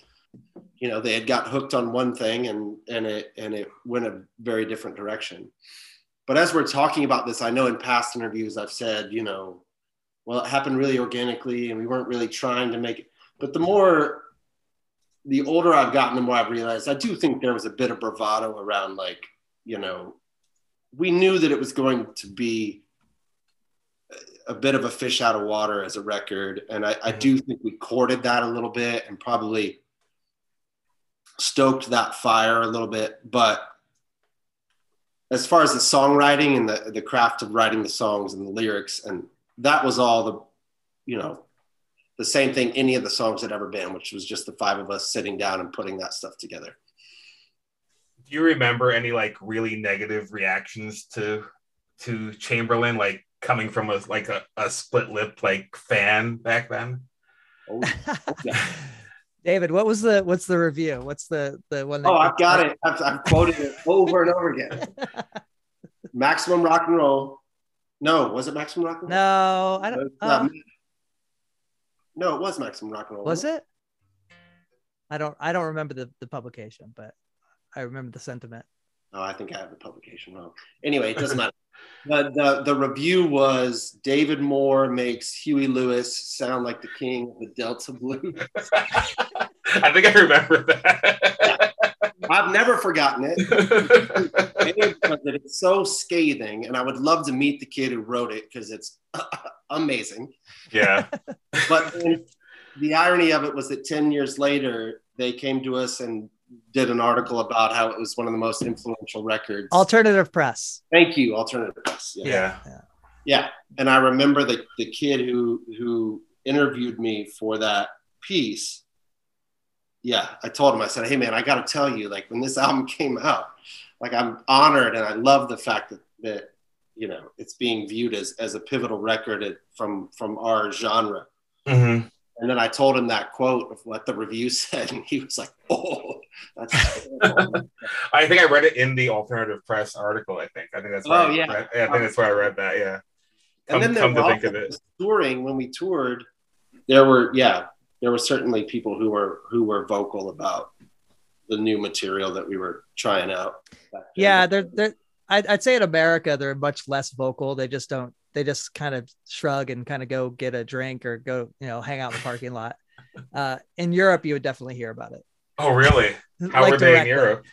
Speaker 5: you know they had got hooked on one thing and and it and it went a very different direction but as we're talking about this i know in past interviews i've said you know well it happened really organically and we weren't really trying to make it but the more the older i've gotten the more i've realized i do think there was a bit of bravado around like you know we knew that it was going to be a bit of a fish out of water as a record and i, I do think we courted that a little bit and probably stoked that fire a little bit. But as far as the songwriting and the, the craft of writing the songs and the lyrics, and that was all the, you know, the same thing any of the songs had ever been, which was just the five of us sitting down and putting that stuff together.
Speaker 1: Do you remember any like really negative reactions to to Chamberlain, like coming from a like a, a split lip like fan back then?
Speaker 5: Oh, yeah. <laughs>
Speaker 2: david what was the what's the review what's the the one that
Speaker 5: oh I've got it. I've, I've quoted it over and over again. <laughs> Maximum rock and roll. No, was it maximum rock and roll?
Speaker 2: no i don't
Speaker 5: It was,
Speaker 2: uh,
Speaker 5: um, no, it was maximum rock and roll.
Speaker 2: was it i don't i don't remember the, the publication but i remember the sentiment
Speaker 5: Oh, I think I have the publication wrong. Anyway, it doesn't matter. <laughs> The, the, the review was David Moore makes Huey Lewis sound like the king of the Delta Blues. <laughs>
Speaker 1: I think I remember that.
Speaker 5: I've never forgotten it. <laughs> Because it's so scathing, and I would love to meet the kid who wrote it because it's <laughs> amazing.
Speaker 1: yeah. <laughs>
Speaker 5: But then the irony of it was that 10 years later, they came to us and did an article about how it was one of the most influential records.
Speaker 2: alternative press
Speaker 5: Thank you, Alternative Press.
Speaker 1: Yeah.
Speaker 5: Yeah, and I remember the the kid who who interviewed me for that piece. Yeah, I told him I said, "Hey man, I got to tell you, like when this <laughs> album came out, like I'm honored and I love the fact that that you know it's being viewed as as a pivotal record at- from from our genre."
Speaker 1: Mhm.
Speaker 5: And then I told him that quote of what the review <laughs> said, and he was like, "Oh, that's." <laughs>
Speaker 1: I think I read it in the alternative press article. I think. I think that's. Where
Speaker 5: Oh,
Speaker 1: I
Speaker 5: yeah.
Speaker 1: read- I think that's where I read that. Yeah.
Speaker 5: and then
Speaker 1: Come- to think of it.
Speaker 5: touring when we toured there were yeah there were certainly people who were who were vocal about the new material that we were trying out
Speaker 2: yeah they're they're I'd, I'd say in america they're much less vocal they just don't they just kind of shrug and kind of go get a drink or go you know hang out in the parking <laughs> lot. Uh, in Europe, you would definitely hear about it.
Speaker 1: Oh, really? <laughs> How
Speaker 2: Like
Speaker 1: were they in. Europe?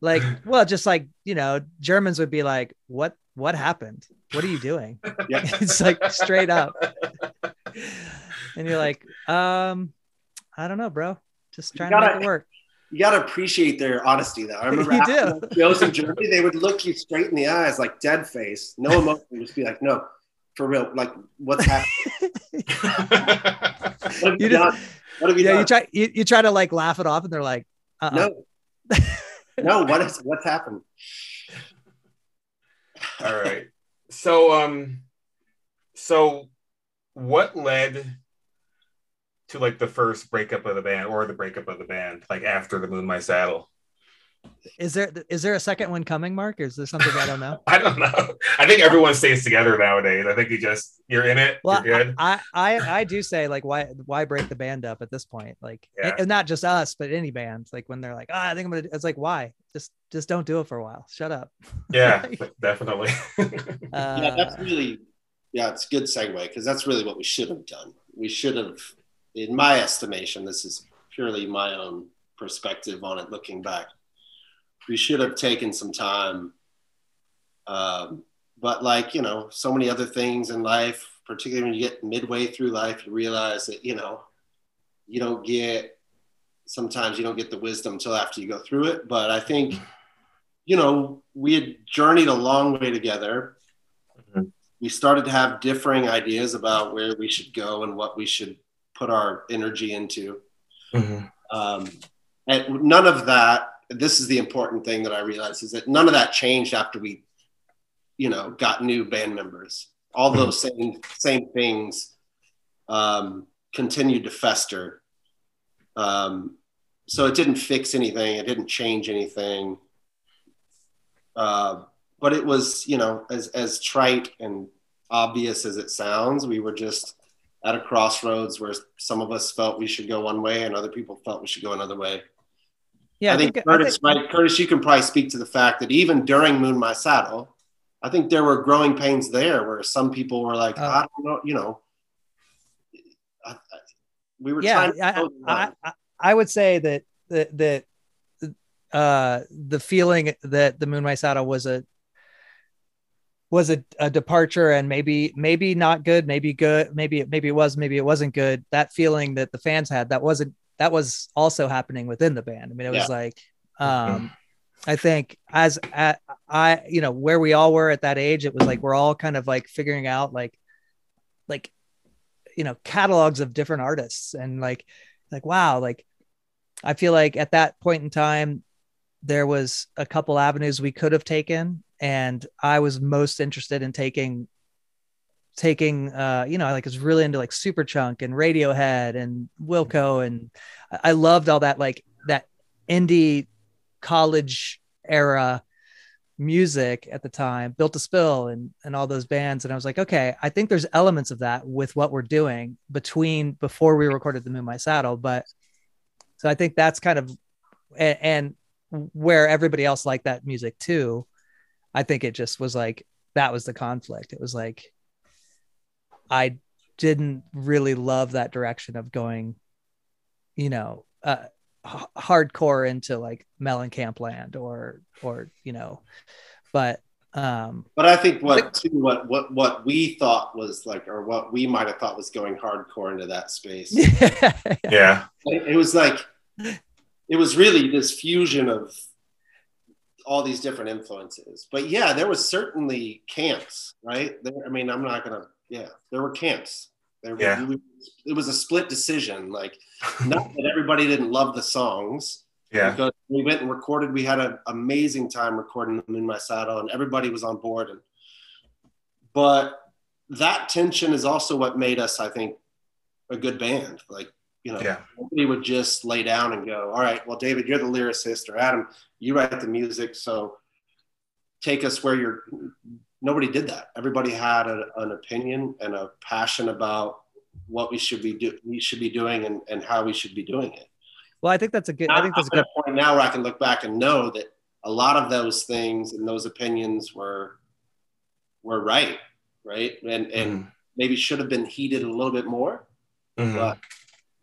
Speaker 2: Like, <laughs> well, just like you know, Germans would be like, "What? What happened? What are you doing?"
Speaker 5: Yeah.
Speaker 2: it's like straight up, and you're like, "Um, I don't know, bro. Just trying to
Speaker 5: gotta-
Speaker 2: make it work."
Speaker 5: You got to appreciate their honesty, though. I <laughs> remember
Speaker 2: You
Speaker 5: after
Speaker 2: do.
Speaker 5: those shows in Germany, they would look you straight in the eyes, like dead face, no emotion, just be like, "No, for real. Like, what's happening? <laughs> What have you,
Speaker 2: You just-
Speaker 5: What have you
Speaker 2: yeah,
Speaker 5: done?
Speaker 2: you try you, you try to like laugh it off, and they're like, uh-uh.
Speaker 5: no, <laughs> no. What is what's happened?
Speaker 1: All right. So um so what led to like the first breakup of the band or the breakup of the band like after the moon my saddle
Speaker 2: Is there is there a second one coming, Mark? Or is there something I don't know? <laughs>
Speaker 1: i don't know i think everyone stays together nowadays i think you just you're in it
Speaker 2: Well,
Speaker 1: you're good
Speaker 2: I, I I do say like why why break the band up at this point? Like
Speaker 1: Yeah.
Speaker 2: and not just us, but any band. Like when they're like, ah, I think I'm gonna. It's like why? Just just don't do it for a while. Shut up. <laughs>
Speaker 1: yeah definitely
Speaker 2: Uh, <laughs>
Speaker 5: yeah, that's really yeah, it's a good segue because that's really what we should have done. We should have, in my estimation, this is purely my own perspective on it looking back. We should have taken some time. Um, but like, you know, so many other things in life, particularly when you get midway through life, you realize that, you know, you don't get sometimes you don't get the wisdom until after you go through it. But I think, you know, we had journeyed a long way together we started to have differing ideas about where we should go and what we should put our energy into.
Speaker 1: Mhm.
Speaker 5: Um, and none of that, this is the important thing that I realized is that none of that changed after we, you know, got new band members. All
Speaker 1: Mhm.
Speaker 5: those same, same things um, continued to fester. Um, so it didn't fix anything. It didn't change anything. Uh, but it was, you know, as, as trite and obvious as it sounds, we were just at a crossroads where some of us felt we should go one way and other people felt we should go another way.
Speaker 2: yeah,
Speaker 5: I think,
Speaker 2: I
Speaker 5: Curtis,
Speaker 2: think-
Speaker 5: right? Curtis, you can probably speak to the fact that even during Moon My Saddle, I think there were growing pains there where some people were like,
Speaker 2: Oh.
Speaker 5: I don't know, you know, I, I, we were
Speaker 2: yeah,
Speaker 5: trying to
Speaker 2: I, I. I, I would say that that that uh the feeling that the Moon My Saddle was a was a, a departure and maybe maybe not good maybe good maybe maybe it was maybe it wasn't good that feeling that the fans had that wasn't that was also happening within the band i mean it was
Speaker 5: Yeah.
Speaker 2: like um i think as at, i you know where we all were at that age it was like we're all kind of like figuring out like like you know catalogs of different artists and like like wow like i feel like at that point in time there was a couple avenues we could have taken and i was most interested in taking taking uh you know I like was really into like superchunk and radiohead and wilco and I- i loved all that like that indie college era music at the time built to spill and and all those bands. And i was like okay i think there's elements of that with what we're doing between before we recorded the moon my saddle. But so i think that's kind of and, and where everybody else liked that music too i think it just was like that was the conflict. It was like i didn't really love that direction of going you know uh h- hardcore into like Mellencamp land or or you know but um
Speaker 5: But I think what too, what what what we thought was like, or what we might have thought was going hardcore into that space. <laughs>
Speaker 2: yeah.
Speaker 1: Yeah.
Speaker 5: It it was like it was really this fusion of all these different influences. But yeah there was certainly camps right? There, i mean i'm not gonna yeah there were camps. There
Speaker 1: Yeah.
Speaker 5: were, it was a split decision like not that everybody didn't love the songs.
Speaker 1: Yeah.
Speaker 5: Because we went and recorded we had an amazing time recording them in my saddle and everybody was on board. And but that tension is also what made us i think a good band. Like you know
Speaker 1: yeah
Speaker 5: nobody would just lay down and go, all right, well, David, you're the lyricist, or Adam, you write the music, so take us where you're. Nobody did that. Everybody had a, an opinion and a passion about what we should be do we should be doing and, and how we should be doing it.
Speaker 2: well i think that's a good i think that's a
Speaker 5: I'm
Speaker 2: good
Speaker 5: point now where I can look back and know that a lot of those things and those opinions were were right. right? And and mm-hmm. maybe should have been heated a little bit more. Mm-hmm. But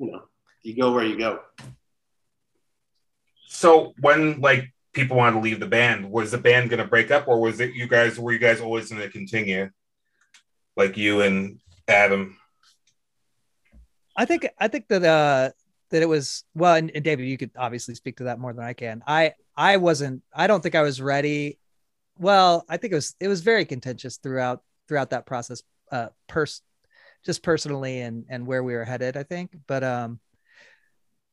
Speaker 5: you know, you go where you go.
Speaker 1: So when like people wanted to leave the band, was the band going to break up, or was it you guys? Were you guys always going to continue, like you and Adam?
Speaker 2: I think I think that uh that it was well, and, and David, you could obviously speak to that more than I can. I I wasn't. I don't think I was ready. Well, I think it was it was very contentious throughout throughout that process. Uh, pers- just personally and and where we were headed. I think, but um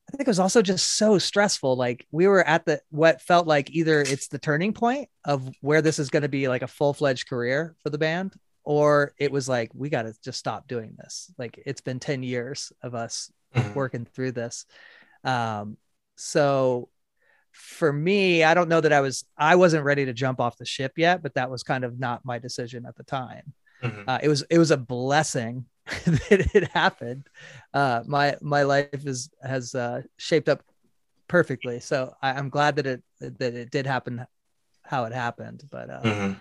Speaker 2: I think it was also just so stressful. Like we were at the what felt like either it's the turning point of where this is going to be like a full fledged career for the band, or it was like we got to just stop doing this. Like it's been ten years of us mm-hmm. working through this. Um, so for me, I don't know that I was I wasn't ready to jump off the ship yet, but that was kind of not my decision at the time. Mm-hmm. Uh, it was it was a blessing <laughs> that it happened. Uh, my my life is has uh, shaped up perfectly, so I, am glad that it that it did happen how it happened. But uh, mm-hmm.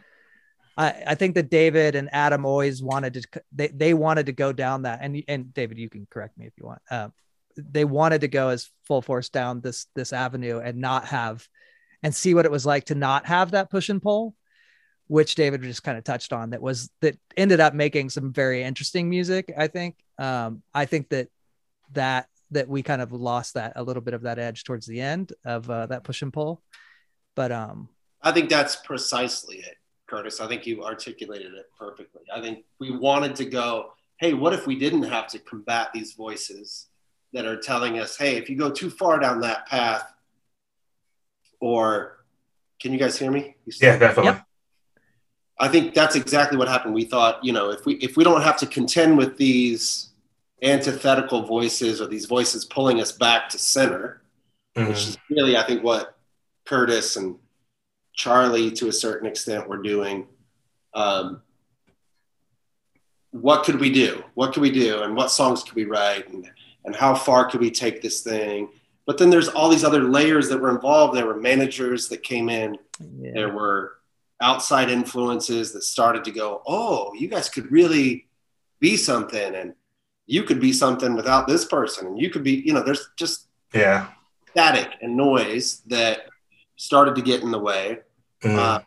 Speaker 2: I I think that David and Adam always wanted to they they wanted to go down that and and David, you can correct me if you want. Uh, they wanted to go as full force down this this avenue and not have and see what it was like to not have that push and pull which David just kind of touched on that was that ended up making some very interesting music. I think. Um, I think that that that we kind of lost that a little bit of that edge towards the end of uh, that push and pull. But um,
Speaker 5: I think that's precisely it, Curtis. I think you articulated it perfectly. I think we wanted to go, hey, what if we didn't have to combat these voices that are telling us, hey, if you go too far down that path, or can you guys hear me?
Speaker 1: yeah, definitely. Yep.
Speaker 5: I think that's exactly what happened. We thought, you know, if we if we don't have to contend with these antithetical voices or these voices pulling us back to center, mm-hmm. which is really, I think, what Curtis and Charlie, to a certain extent, were doing. Um, what could we do? What could we do? And what songs could we write? And, and how far could we take this thing? But then there's all these other layers that were involved. There were managers that came in. Yeah. There were outside influences that started to go, oh, you guys could really be something, and you could be something without this person, and you could be, you know, there's just
Speaker 1: yeah
Speaker 5: static and noise that started to get in the way. Mm. Uh,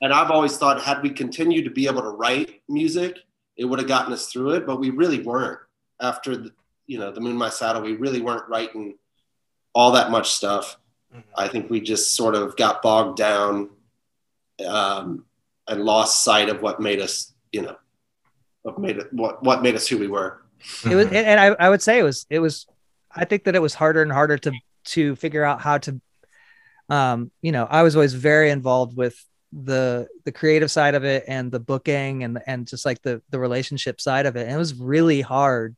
Speaker 5: and I've always thought, had we continued to be able to write music, it would have gotten us through it, but we really weren't. After the, you know, the Moon My Saddle, we really weren't writing all that much stuff. Mm-hmm. I think we just sort of got bogged down um, and lost sight of what made us, you know, what made it what what made us who we were.
Speaker 2: It was, and I, I would say it was it was. I think that it was harder and harder to to figure out how to, um, you know, I was always very involved with the the creative side of it and the booking and and just like the the relationship side of it. And it was really hard,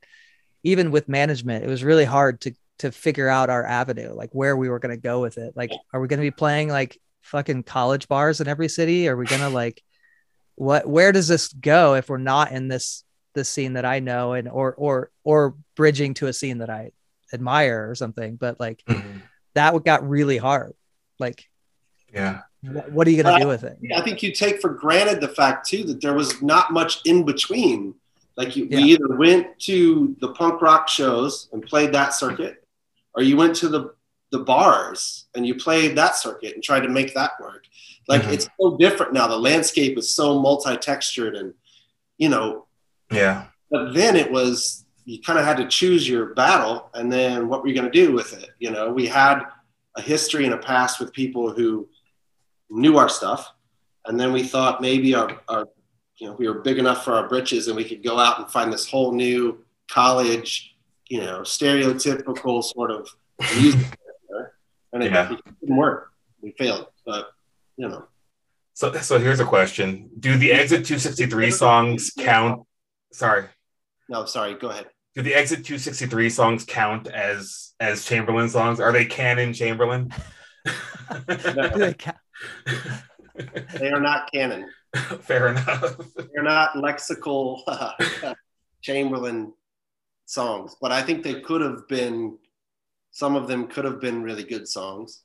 Speaker 2: even with management. It was really hard to to figure out our avenue, like where we were going to go with it. Like, are we going to be playing like fucking college bars in every city? Are we gonna like what where does this go if we're not in this this scene that I know and or or or bridging to a scene that I admire or something? But like mm-hmm. that got really hard. Like
Speaker 1: yeah.
Speaker 2: What, what are you gonna do with it?
Speaker 5: I think you take for granted the fact too that there was not much in between. Like you, yeah. we either went to the punk rock shows and played that circuit, or you went to the the bars and you played that circuit and tried to make that work. Like mm-hmm. it's so different now. The landscape is so multi-textured and you know.
Speaker 1: Yeah.
Speaker 5: But then it was you kind of had to choose your battle and then what were you going to do with it? You know, we had a history and a past with people who knew our stuff. And then we thought maybe our, our you know, we were big enough for our britches and we could go out and find this whole new college, you know, stereotypical sort of music and it, yeah. it didn't work. We failed, but you know.
Speaker 1: So, so here's a question: Do the Exit 263 songs count? Sorry.
Speaker 5: No, sorry. Go ahead.
Speaker 1: Do the Exit 263 songs count as as Chamberlain songs? Are they canon Chamberlain? <laughs>
Speaker 5: they, they are not canon. <laughs>
Speaker 1: Fair enough.
Speaker 5: They're not lexical <laughs> Chamberlain songs, but I think they could have been some of them could have been really good songs.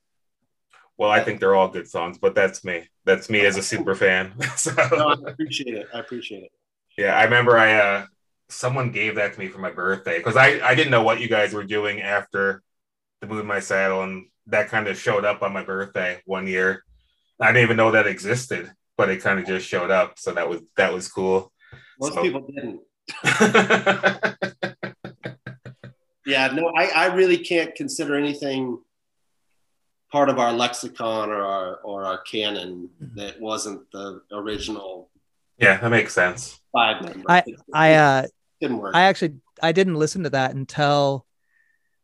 Speaker 1: Well, I think they're all good songs, but that's me. That's me as a super fan. <laughs>
Speaker 5: so. no, I appreciate it. I appreciate it.
Speaker 1: Yeah, I remember I uh someone gave that to me for my birthday because I I didn't know what you guys were doing after the Moon My Saddle, and that kind of showed up on my birthday one year. I didn't even know that existed, but it kind of just showed up, so that was that was cool.
Speaker 5: Most
Speaker 1: So-
Speaker 5: people didn't. <laughs> Yeah, no, I, I really can't consider anything part of our lexicon or our or our canon that wasn't the original
Speaker 1: yeah, that makes sense.
Speaker 5: five member.
Speaker 2: I- I uh
Speaker 5: didn't work.
Speaker 2: I actually I didn't listen to that until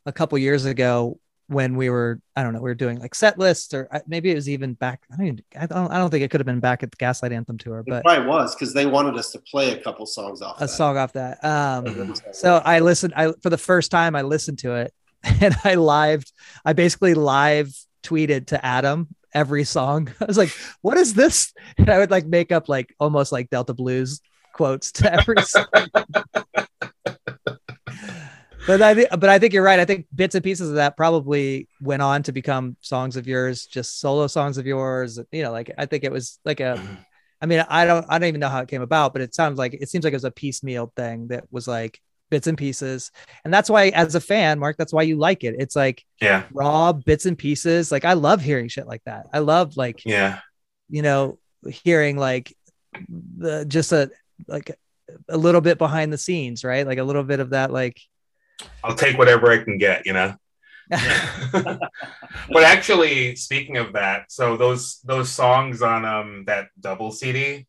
Speaker 2: a couple years ago when we were I don't know we were doing like set lists or uh, maybe it was even back I don't even, I don't I don't think it could have been back at the Gaslight Anthem tour
Speaker 5: it
Speaker 2: but
Speaker 5: probably was because they wanted us to play a couple songs off.
Speaker 2: a
Speaker 5: that.
Speaker 2: song off that um so I listened I for the first time I listened to it <laughs> and I lived I basically live tweeted to Adam every song <laughs> I was like what is this and I would like make up like almost like Delta Blues quotes to every <laughs> song but I think, but I think you're right. I think bits and pieces of that probably went on to become songs of yours, just solo songs of yours. You know, like I think it was like a. <clears throat> I mean, I don't, I don't even know how it came about, but it sounds like it seems like it was a piecemeal thing that was like bits and pieces, and that's why, as a fan, Mark, that's why you like it. It's like
Speaker 1: Yeah,
Speaker 2: raw bits and pieces. Like I love hearing shit like that. I love like
Speaker 1: yeah,
Speaker 2: you know hearing like the just a like a little bit behind the scenes, right? Like a little bit of that, like.
Speaker 1: I'll take whatever I can get, you know. <laughs> but actually, speaking of that, so those those songs on um that double CD,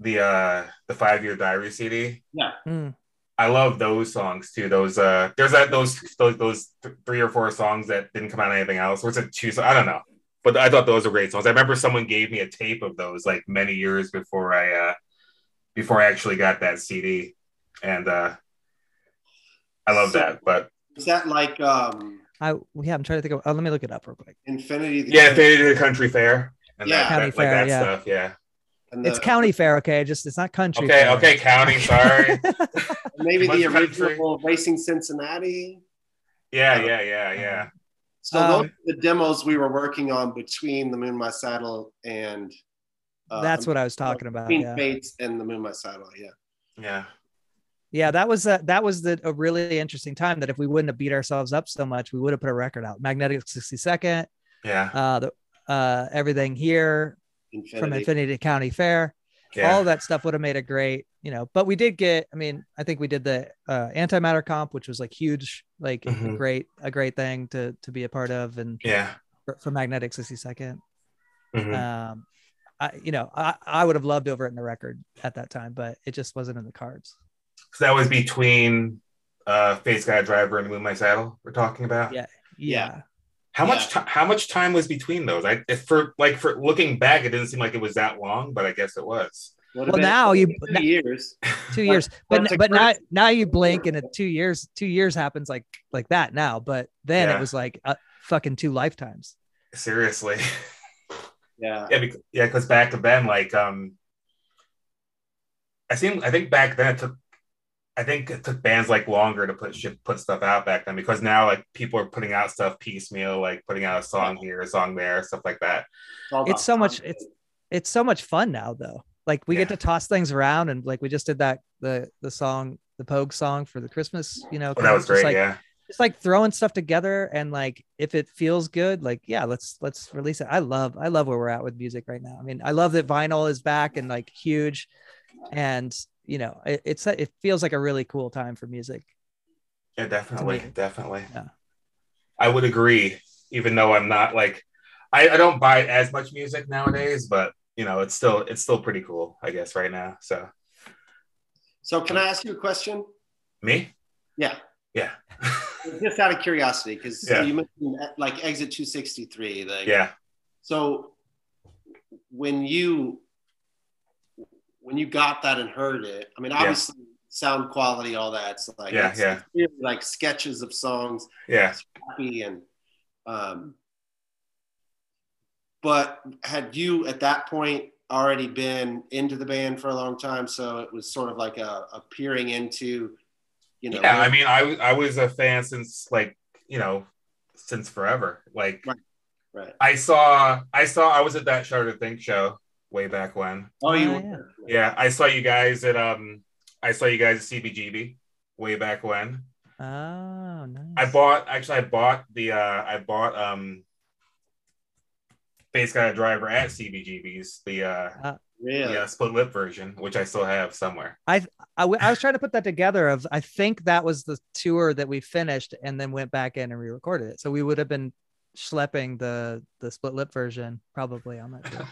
Speaker 1: the uh the five year diary CD,
Speaker 2: Mm.
Speaker 1: I love those songs too. Those uh, there's that those those those th- three or four songs that didn't come out on anything else. Was it two? So I don't know, but I thought those were great songs. I remember someone gave me a tape of those like many years before I uh before I actually got that CD, and uh I love
Speaker 5: So-
Speaker 1: that. But
Speaker 5: Is that like um,
Speaker 2: I yeah, I'm trying to think of. Oh, let me look it up real quick.
Speaker 5: Infinity? the
Speaker 1: yeah, Infinity the country fair and
Speaker 5: Yeah.
Speaker 1: that,
Speaker 2: County
Speaker 1: that- like
Speaker 2: fair,
Speaker 1: that
Speaker 2: yeah.
Speaker 1: stuff. Yeah.
Speaker 5: the-
Speaker 2: It's county fair, okay? Just it's not country.
Speaker 1: Okay.
Speaker 2: fair.
Speaker 1: Okay. County. <laughs> Sorry. <laughs>
Speaker 5: maybe the
Speaker 1: Much country.
Speaker 5: original Racing Cincinnati.
Speaker 1: Yeah. Yeah. Yeah. Yeah.
Speaker 5: So
Speaker 2: Um,
Speaker 5: those are the demos we were working on between the Moon My Saddle and uh,
Speaker 2: That's what I was talking about.
Speaker 5: between
Speaker 2: Yeah,
Speaker 5: Fates and the Moon My Saddle. Yeah.
Speaker 1: Yeah.
Speaker 2: Yeah, that was a, that was the, a really interesting time. That if we wouldn't have beat ourselves up so much, we would have put a record out. Magnetic 62nd,
Speaker 1: Yeah.
Speaker 2: uh, the uh, everything here
Speaker 5: Infinity.
Speaker 2: from Infinity to County Fair.
Speaker 1: Yeah.
Speaker 2: All that stuff would have made a great, you know. But we did get. I mean, I think we did the uh, antimatter comp, which was like huge, like a
Speaker 1: Mhm.
Speaker 2: great, a great thing to to be a part of, and
Speaker 1: Yeah.
Speaker 2: for, for Magnetic 62nd.
Speaker 1: Mhm.
Speaker 2: um I, you know, I, I would have loved to have written a record at that time, but it just wasn't in the cards.
Speaker 1: So that was between uh Fate's Got a Driver and Moon My Saddle we're talking about.
Speaker 2: Yeah.
Speaker 5: Yeah.
Speaker 2: Yeah.
Speaker 1: How much ti how much time was between those? I if for like for looking back, it didn't seem like it was that long, but I guess it was.
Speaker 5: Would have
Speaker 2: Well, now you-
Speaker 5: two years.
Speaker 2: Two years. <laughs> But but now now you blink and it two years, two years happens like like that now. But then
Speaker 1: Yeah.
Speaker 2: it was like uh, fucking two lifetimes.
Speaker 1: Seriously. <laughs>
Speaker 5: Yeah.
Speaker 1: yeah, because, yeah, because back then, like um I seem I think back then it took I think it took bands like longer to put shit put stuff out back then because now like people are putting out stuff piecemeal, like putting out a song here, a song there, stuff like that.
Speaker 2: It's so much it's it's so much fun now though. Like we get to toss things around and like we just did that the the song the Pogue song for the Christmas, you know.
Speaker 1: Oh, that was great,
Speaker 2: like,
Speaker 1: yeah.
Speaker 2: just like throwing stuff together and like if it feels good like yeah let's let's release it i love i love where we're at with music right now i mean i love that vinyl is back and like huge and you know it, it's it feels like a really cool time for music
Speaker 1: Yeah, definitely, definitely.
Speaker 2: Yeah.
Speaker 1: I would agree, even though I'm not like I, I don't buy as much music nowadays, but you know, it's still it's still pretty cool, I guess, right now. So
Speaker 5: So can I ask you a question?
Speaker 1: me?
Speaker 5: Yeah.
Speaker 1: Yeah. <laughs>
Speaker 5: Just out of curiosity, because
Speaker 1: Yeah.
Speaker 5: you mentioned like exit 263. Like,
Speaker 1: yeah.
Speaker 5: So when you when you got that and heard it, I mean,
Speaker 1: Yeah.
Speaker 5: obviously sound quality, all that. It's like
Speaker 1: Yeah,
Speaker 5: it's
Speaker 1: yeah.
Speaker 5: really like sketches of songs,
Speaker 1: Yeah.
Speaker 5: happy and um. But had you at that point already been into the band for a long time, so it was sort of like a, a peering into, you know,
Speaker 1: Yeah, I mean, I was I was a fan since like you know since forever. Like
Speaker 5: Right. right,
Speaker 1: I saw I saw I was at that Shudder Think show way back when.
Speaker 5: Oh, you.
Speaker 2: Oh, yeah.
Speaker 1: Yeah, I saw you guys at um, I saw you guys at CBGB way back when.
Speaker 2: Oh, nice.
Speaker 1: I bought actually I bought the uh I bought um Fate's Got a Driver at CBGB's the uh
Speaker 5: Really?
Speaker 1: the uh, split lip version, which I still have somewhere.
Speaker 2: I, w- I was trying to put that together. Of I think that was the tour that we finished and then went back in and re-recorded it. So we would have been schlepping the the split lip version probably on that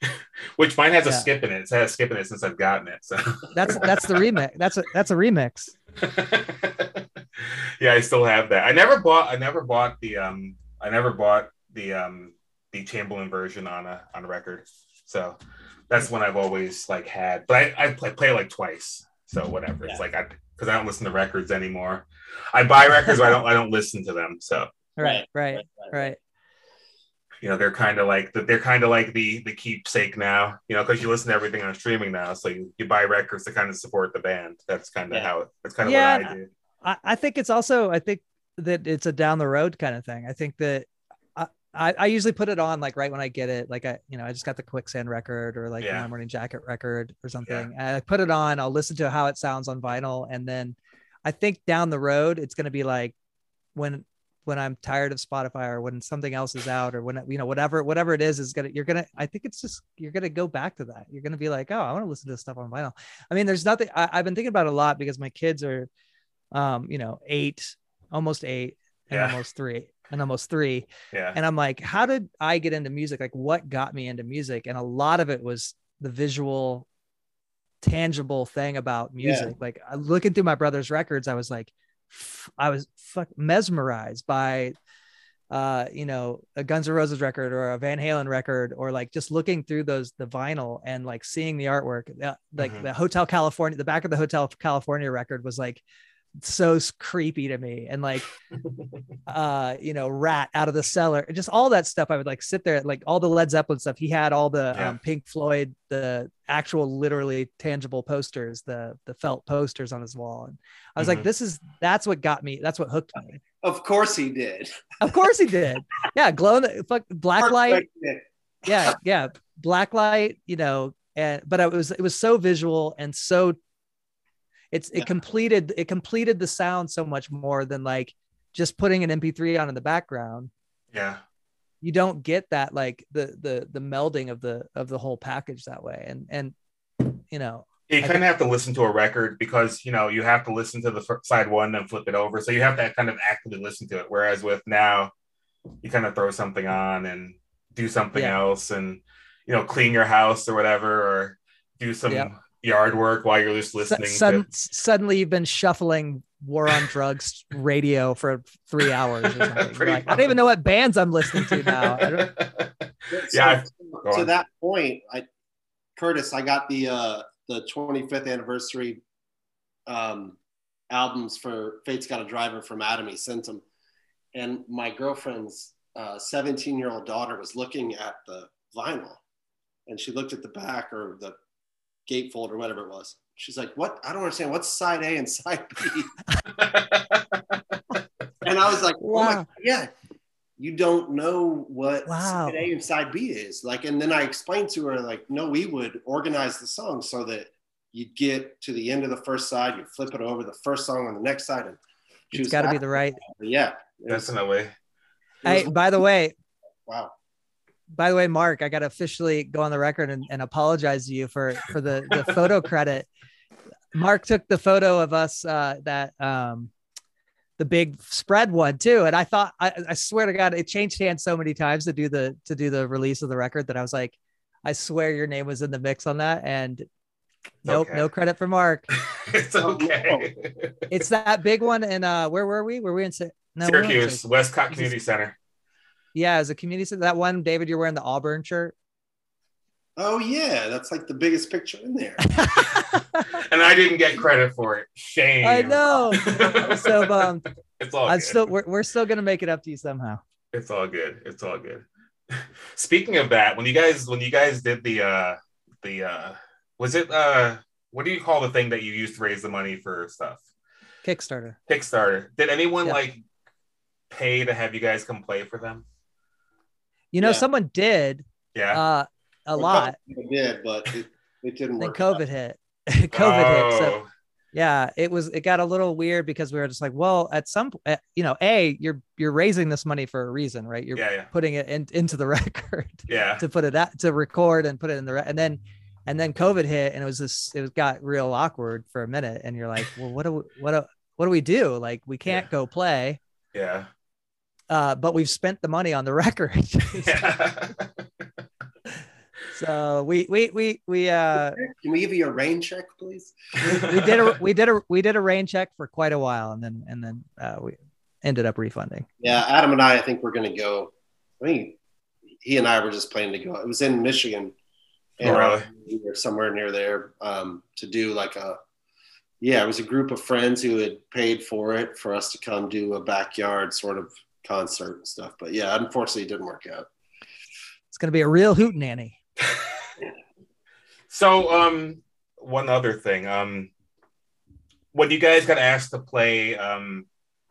Speaker 2: <laughs>
Speaker 1: which mine has a skip in it. It's had a skip in it since I've gotten it. So
Speaker 2: That's that's the remix. That's a that's a remix. <laughs>
Speaker 1: yeah, I still have that. I never bought. I never bought the. Um, I never bought the um the Chamberlain version on a on a record. So that's one I've always like had. But I I play, play like twice. So whatever. It's like I because I don't listen to records anymore. I buy records, but I don't. I don't listen to them. So
Speaker 2: Right, right, right.
Speaker 1: you know they're kind of like they're kind of like the the keepsake now. You know because you listen to everything on streaming now. So you, you buy records to kind of support the band. That's kind of
Speaker 5: Yeah.
Speaker 1: how. That's kind of
Speaker 2: Yeah.
Speaker 1: what I do.
Speaker 2: I, I think it's also I think that it's a down the road kind of thing. I think that I, I, I usually put it on like right when I get it. Like I, you know, I just got the quicksand record or like
Speaker 1: Yeah.
Speaker 2: my morning jacket record or something. And I put it on, I'll listen to how it sounds on vinyl. And then I think down the road it's gonna be like when when I'm tired of Spotify or when something else is out or when you know whatever whatever it is is gonna you're gonna I think it's just you're gonna go back to that. You're gonna be like, oh, I want to listen to this stuff on vinyl. I mean, there's nothing I, I've been thinking about it a lot because my kids are um, you know, eight, almost eight, and
Speaker 1: Yeah.
Speaker 2: almost three, and almost three.
Speaker 1: Yeah.
Speaker 2: And I'm like, how did I get into music? Like, what got me into music? And a lot of it was the visual, tangible thing about music. Like, looking through my brother's records, I was like, I was fuck mesmerized by, uh, you know, a Guns N' Roses record or a Van Halen record, or like just looking through those the vinyl and like seeing the artwork. Uh, like
Speaker 1: Mhm.
Speaker 2: the Hotel California, the back of the Hotel California record was like so creepy to me and like <laughs> uh you know Ratt out of the cellar just all that stuff i would like sit there like all the led zeppelin stuff he had all the
Speaker 1: Yeah.
Speaker 2: um, pink floyd the actual literally tangible posters the the felt posters on his wall and i was
Speaker 1: Mhm.
Speaker 2: like this is that's what got me that's what hooked me
Speaker 5: Of course he did.
Speaker 2: of course he did yeah glow in the fuck black light
Speaker 5: Yeah.
Speaker 2: yeah yeah black light you know and but it was it was so visual and so it's
Speaker 5: Yeah.
Speaker 2: it completed it completed the sound so much more than like just putting an mp3 on in the background
Speaker 1: Yeah.
Speaker 2: you don't get that like the the the melding of the of the whole package that way and and you know
Speaker 1: You kind of have to listen to a record because you know you have to listen to the fir- side one and flip it over, so you have to kind of actively listen to it. Whereas with now, you kind of throw something on and do something
Speaker 2: Yeah.
Speaker 1: else, and you know clean your house or whatever, or do some
Speaker 2: Yep.
Speaker 1: Yard work while you're just
Speaker 2: su-
Speaker 1: listening.
Speaker 2: sudden,
Speaker 1: to,
Speaker 2: suddenly you've been shuffling war on drugs <laughs> radio for three hours or <laughs> something like, i don't even know what bands i'm listening to now <laughs> I don't-
Speaker 1: Yeah,
Speaker 5: So, to that point, I Curtis, I got the uh the 25th anniversary um albums for Fate's Got a Driver from Adam. He sent them. And my girlfriend's uh 17 year old daughter was looking at the vinyl and she looked at the back or the gatefold or whatever it was. She's like, What? I don't understand. What's side A and <laughs> side B? And I was like, oh my,
Speaker 2: Wow.
Speaker 5: yeah, you don't know what
Speaker 2: Wow.
Speaker 5: side A and side B is. Like, and then I explained to her, like, no, we would organize the song so that you'd get to the end of the first side, you'd flip it over, the first song on the next side, and
Speaker 2: it's
Speaker 5: choose
Speaker 2: got to be the right
Speaker 5: Yeah. It was,
Speaker 1: Definitely.
Speaker 5: it
Speaker 2: hey by the way
Speaker 5: wow.
Speaker 2: By the way, Mark, I got to officially go on the record and, and apologize to you for for the the photo credit. Mark took the photo of us uh, that um, the big spread one too, and I thought I, I swear to God, it changed hands so many times to do the to do the release of the record that I was like, I swear your name was in the mix on that, and nope,
Speaker 1: Okay.
Speaker 2: no credit for Mark. <laughs>
Speaker 1: it's
Speaker 5: Oh,
Speaker 1: okay.
Speaker 2: It's that big one, and uh, where were we? Were we in? Sy- No, we weren't in
Speaker 1: Syracuse,
Speaker 2: Sy-
Speaker 1: Westcott Community Center.
Speaker 2: Yeah, as a community center. That one, David, you're wearing the Auburn shirt.
Speaker 5: Oh, yeah. That's like the biggest picture in there. <laughs>
Speaker 1: And I didn't get credit for it. Shame.
Speaker 2: I know. I'm so <laughs> bummed.
Speaker 1: it's all
Speaker 2: I'm
Speaker 1: good.
Speaker 2: still we're, we're still gonna make it up to you somehow.
Speaker 1: It's all good. It's all good. <laughs> Speaking of that, when you guys when you guys did the uh the uh was it uh what do you call the thing that you used to raise the money for stuff?
Speaker 2: Kickstarter.
Speaker 1: Kickstarter. Did anyone
Speaker 2: Yeah.
Speaker 1: like pay to have you guys come play for them?
Speaker 2: You know,
Speaker 5: Yeah.
Speaker 2: someone did.
Speaker 1: Yeah.
Speaker 2: Uh a
Speaker 5: Well,
Speaker 2: lot.
Speaker 5: It did, but it, it didn't work.
Speaker 2: Then
Speaker 5: work.
Speaker 2: COVID hit. <laughs> COVID hit. So
Speaker 1: Oh,
Speaker 2: yeah, it was. It got a little weird because we were just like, well, at some, uh, you know, a you're you're raising this money for a reason, right? You're
Speaker 1: yeah, yeah,
Speaker 2: putting it in, into the <laughs> record
Speaker 1: yeah.
Speaker 2: to put it out to record and put it in the re- and then and then COVID hit and it was this it was got real awkward for a minute and you're like, well, what do we, what do, what do we do? Like we can't
Speaker 1: Yeah.
Speaker 2: go play,
Speaker 1: Yeah.
Speaker 2: Uh, but we've spent the money on the <laughs> record.
Speaker 1: yeah. <laughs>
Speaker 2: so we we we we uh
Speaker 5: Can we give you a rain check, please?
Speaker 2: we did a we did a we did a rain check for quite a while and then and then uh, we ended up refunding.
Speaker 5: Yeah, Adam and I, I think we're going to go. I think he and I were just planning to go. It was in Michigan,
Speaker 1: Oh, really?
Speaker 5: we were somewhere near there um, to do like a. Yeah, it was a group of friends who had paid for it for us to come do a backyard sort of concert and stuff. But yeah, unfortunately, it didn't work out.
Speaker 2: It's gonna be a real hoot nanny. <laughs>
Speaker 1: So, um, one other thing, um, when you guys got asked to play, um,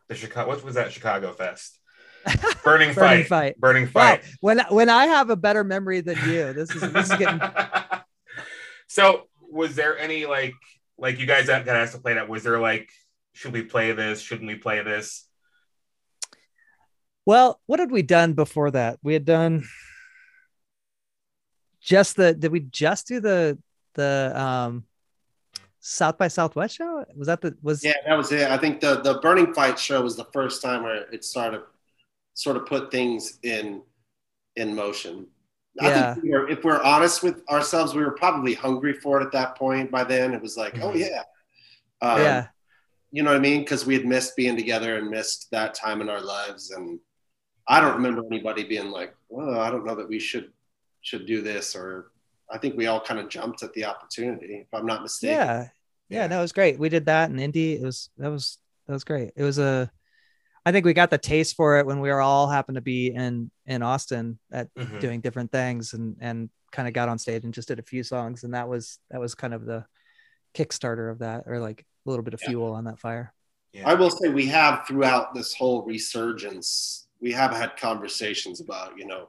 Speaker 1: the Chicago, what was that Chicago Fest? <laughs> Burning,
Speaker 2: Burning
Speaker 1: fight.
Speaker 2: fight.
Speaker 1: Burning
Speaker 2: Wow,
Speaker 1: fight.
Speaker 2: when when I have a better memory than you, this is this is getting <laughs>
Speaker 1: so, was there any like, like you guys got got asked to play that? Was there like, should we play this? Shouldn't we play this?
Speaker 2: Well, what had we done before that? We had done just the did we just do the the um South by Southwest show? Was that the was
Speaker 5: Yeah, that was it. I think the the Burning Fight show was the first time where it started sort of put things in in motion. I
Speaker 2: Yeah.
Speaker 5: think we were, if we're honest with ourselves, we were probably hungry for it at that point. By then, it was like, oh
Speaker 1: Mhm.
Speaker 5: yeah, um,
Speaker 2: yeah.
Speaker 5: you know what I mean? Because we had missed being together and missed that time in our lives. And I don't remember anybody being like, well, I don't know that we should should do this. Or I think we all kind of jumped at the opportunity, if I'm not mistaken.
Speaker 2: Yeah. Yeah, no, it was great. We did that in Indy. It was that was that was great. It was a I think we got the taste for it when we were all happened to be in in Austin at
Speaker 1: Mhm.
Speaker 2: doing different things and and kind of got on stage and just did a few songs and that was that was kind of the kickstarter of that or like a little bit of
Speaker 5: Yeah.
Speaker 2: fuel on that fire.
Speaker 1: Yeah.
Speaker 5: I will say we have throughout this whole resurgence, we have had conversations about, you know,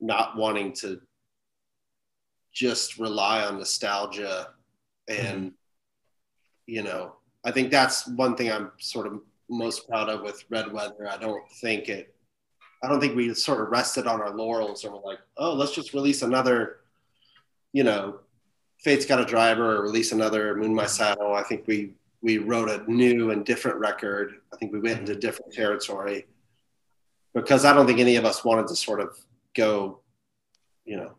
Speaker 5: not wanting to just rely on nostalgia. And, mm-hmm. you know, I think that's one thing I'm sort of most proud of with Red Weather. I don't think it, I don't think we sort of rested on our laurels and we're like, oh, let's just release another, you know, Fate's Got a Driver or release another Moon My Saddle. I think we we wrote a new and different record. I think we went into mm-hmm. different territory because I don't think any of us wanted to sort of go, you know,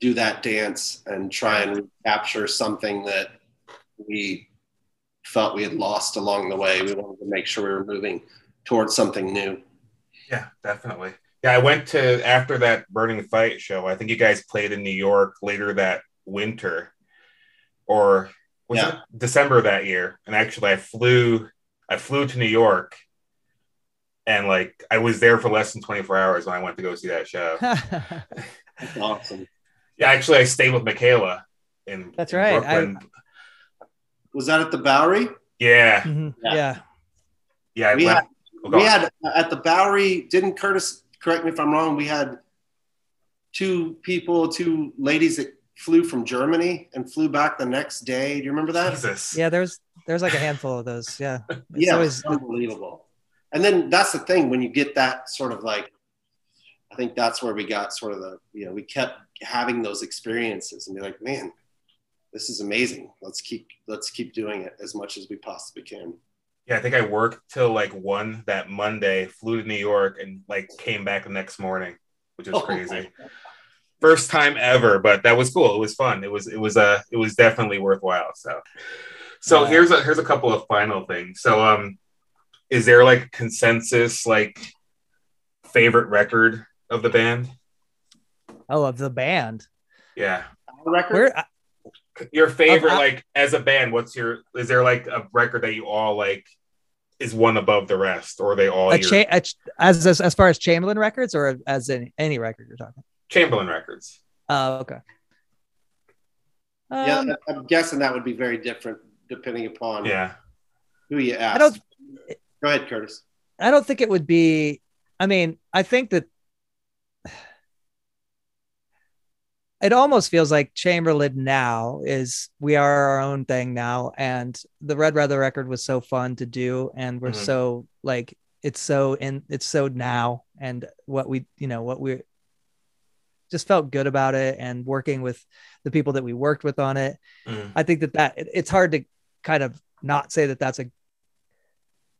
Speaker 5: do that dance and try and capture something that we felt we had lost along the way. We wanted to make sure we were moving towards something new.
Speaker 1: Yeah, definitely. Yeah, I went to after that Burning Fight show. I think you guys played in New York later that winter, or was
Speaker 5: Yeah.
Speaker 1: it December that year? And actually, I flew, I flew to New York, and like I was there for less than twenty four hours when I went to go see that show. <laughs>
Speaker 5: That's awesome.
Speaker 1: Yeah, actually, I stayed with Michaela in.
Speaker 2: That's
Speaker 1: in
Speaker 2: right.
Speaker 1: Brooklyn.
Speaker 5: Was that at the Bowery?
Speaker 1: yeah,
Speaker 2: Mhm.
Speaker 5: Yeah.
Speaker 2: Yeah.
Speaker 1: yeah.
Speaker 5: We
Speaker 1: left- oh,
Speaker 5: we had at the Bowery, didn't Curtis correct me if I'm wrong, we had two people, two ladies that flew from Germany and flew back the next day. Do you remember that?
Speaker 1: Jesus.
Speaker 2: Yeah, there's there's like a handful of those. Yeah. <laughs> It's
Speaker 5: yeah,
Speaker 2: always
Speaker 5: it's unbelievable. And then that's the thing when you get that sort of like, I think that's where we got sort of the, you know, we kept having those experiences and be like, man, this is amazing. Let's keep, let's keep doing it as much as we possibly can.
Speaker 1: Yeah, I think I worked till like one that Monday, flew to New York, and like came back the next morning, which was
Speaker 5: Oh
Speaker 1: crazy. First time ever, but that was cool. It was fun. It was it was uh it was definitely worthwhile. So so
Speaker 2: Yeah.
Speaker 1: here's a here's a couple of final things. So um is there like consensus like favorite record of the band?
Speaker 2: oh of the band.
Speaker 1: Yeah.
Speaker 5: Our record?
Speaker 2: Where
Speaker 1: Your favorite
Speaker 2: Of-
Speaker 1: like as a band, what's your is there like a record that you all like is one above the rest or are they all
Speaker 2: a
Speaker 1: your
Speaker 2: cha- a as, as as far as Chamberlain records or as in any record you're talking.
Speaker 1: Chamberlain records?
Speaker 2: Oh, okay.
Speaker 5: yeah,
Speaker 2: Um,
Speaker 5: I'm guessing that would be very different depending upon
Speaker 1: Yeah.
Speaker 5: who you ask.
Speaker 2: I don't
Speaker 5: Go ahead, Curtis.
Speaker 2: I don't think it would be. I mean, I think that it almost feels like Chamberlain now is we are our own thing now, and the Red Weather record was so fun to do, and we're
Speaker 1: Mhm.
Speaker 2: so like it's so in it's so now, and what we you know what we just felt good about it, and working with the people that we worked with on it.
Speaker 1: Mm.
Speaker 2: I think that that it- it's hard to kind of not say that that's a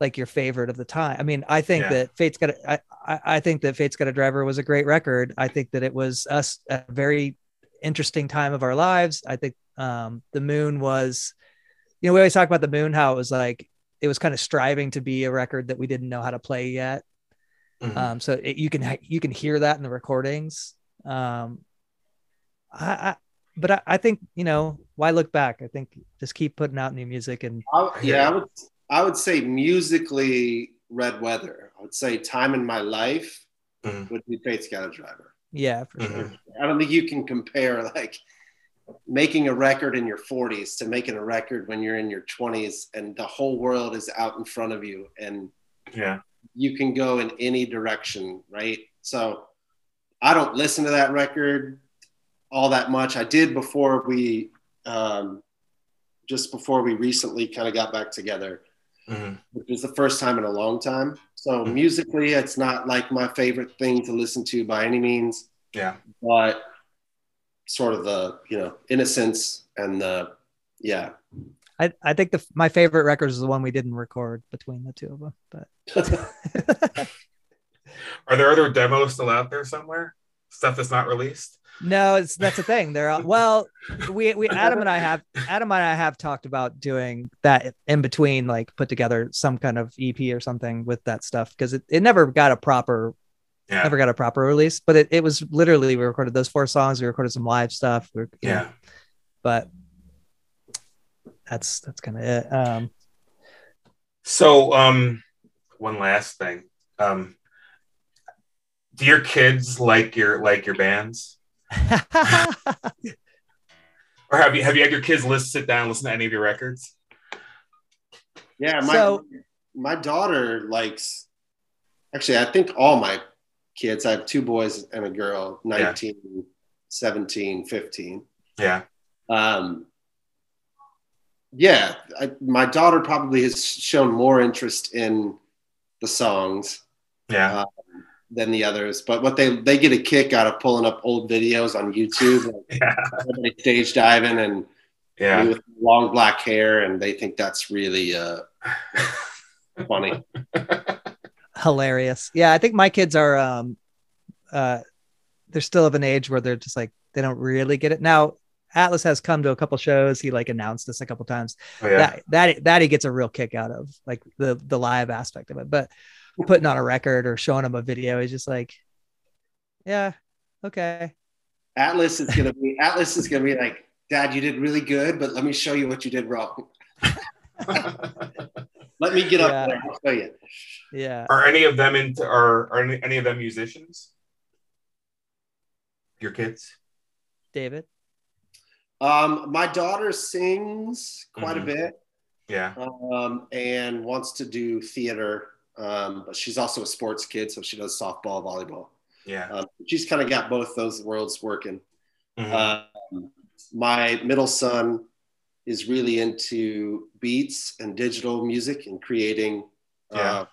Speaker 2: like your favorite of the time. I mean, I think
Speaker 1: Yeah.
Speaker 2: that Fate's got a, I, I I think that Fate's got a driver was a great record. I think that it was us a very interesting time of our lives. I think um the moon was you know, we always talk about the moon, how it was like it was kind of striving to be a record that we didn't know how to play yet.
Speaker 1: Mhm.
Speaker 2: Um, so it, you can you can hear that in the recordings. Um, I, I but I, I think you know why look back. I think just keep putting out new music and
Speaker 5: I, yeah, I would I would say musically Red Weather. I would say Time in My Life
Speaker 1: Mhm.
Speaker 5: would be Fate's Got Driver.
Speaker 2: yeah, for
Speaker 1: Mhm.
Speaker 2: sure.
Speaker 5: I don't think you can compare like making a record in your 40s to making a record when you're in your 20s and the whole world is out in front of you and
Speaker 1: Yeah.
Speaker 5: you can go in any direction, right? So I don't listen to that record all that much. I did before we, um, just before we recently kind of got back together,
Speaker 1: Mhm.
Speaker 5: which was the first time in a long time. So
Speaker 1: Mhm.
Speaker 5: musically, it's not like my favorite thing to listen to by any means,
Speaker 1: Yeah.
Speaker 5: but sort of the, you know, innocence and the, yeah.
Speaker 2: I, I think the my favorite record is the one we didn't record between the two of them. But <laughs> <laughs>
Speaker 1: Are there other demos still out there somewhere? Stuff that's not released?
Speaker 2: no, it's that's the thing. They're all, well, we we Adam and I have Adam and I have talked about doing that in between, like put together some kind of EP or something with that stuff because it, it never got a proper
Speaker 1: Yeah.
Speaker 2: never got a proper release. But it, it was literally we recorded those four songs, we recorded some live stuff. We, know,
Speaker 1: Yeah.
Speaker 2: but that's that's kind of it. Um,
Speaker 1: So, um, one last thing. Um, do your kids like your like your bands, <laughs> or have you have you had your kids listen sit down and listen to any of your records?
Speaker 5: Yeah, my
Speaker 2: So-
Speaker 5: my daughter likes. Actually, I think all my kids. I have two boys and a girl, 19, 17, 15.
Speaker 1: Yeah.
Speaker 5: Um, yeah, I, my daughter probably has shown more interest in the songs
Speaker 1: Yeah.
Speaker 5: Than the others. But what they they get a kick out of pulling up old videos on YouTube, <laughs> like
Speaker 1: Yeah.
Speaker 5: stage diving and
Speaker 1: Yeah.
Speaker 5: with long black hair, and they think that's really uh, <laughs> funny.
Speaker 2: hilarious. Yeah, I think my kids are um uh they're still of an age where they're just like they don't really get it. Now Atlas has come to a couple shows. He like announced this a couple times.
Speaker 1: Oh, yeah.
Speaker 2: That that that he gets a real kick out of, like the the live aspect of it. But putting on a record or showing him a video, he's just like, yeah, okay.
Speaker 5: Atlas is gonna be Atlas is gonna be like, Dad, you did really good, but let me show you what you did wrong. <laughs> Let me get
Speaker 2: Yeah.
Speaker 5: up there. I'll show you.
Speaker 2: Yeah.
Speaker 1: are any of them into are are any, any of them musicians? Your kids?
Speaker 2: David.
Speaker 5: Um, my daughter sings quite
Speaker 1: Mhm.
Speaker 5: a bit
Speaker 1: Yeah.
Speaker 5: um, and wants to do theater, um, but she's also a sports kid, so she does softball, volleyball.
Speaker 1: Yeah.
Speaker 5: Um, she's kind of got both those worlds working.
Speaker 1: Mhm.
Speaker 5: Um, my middle son is really into beats and digital music and creating uh,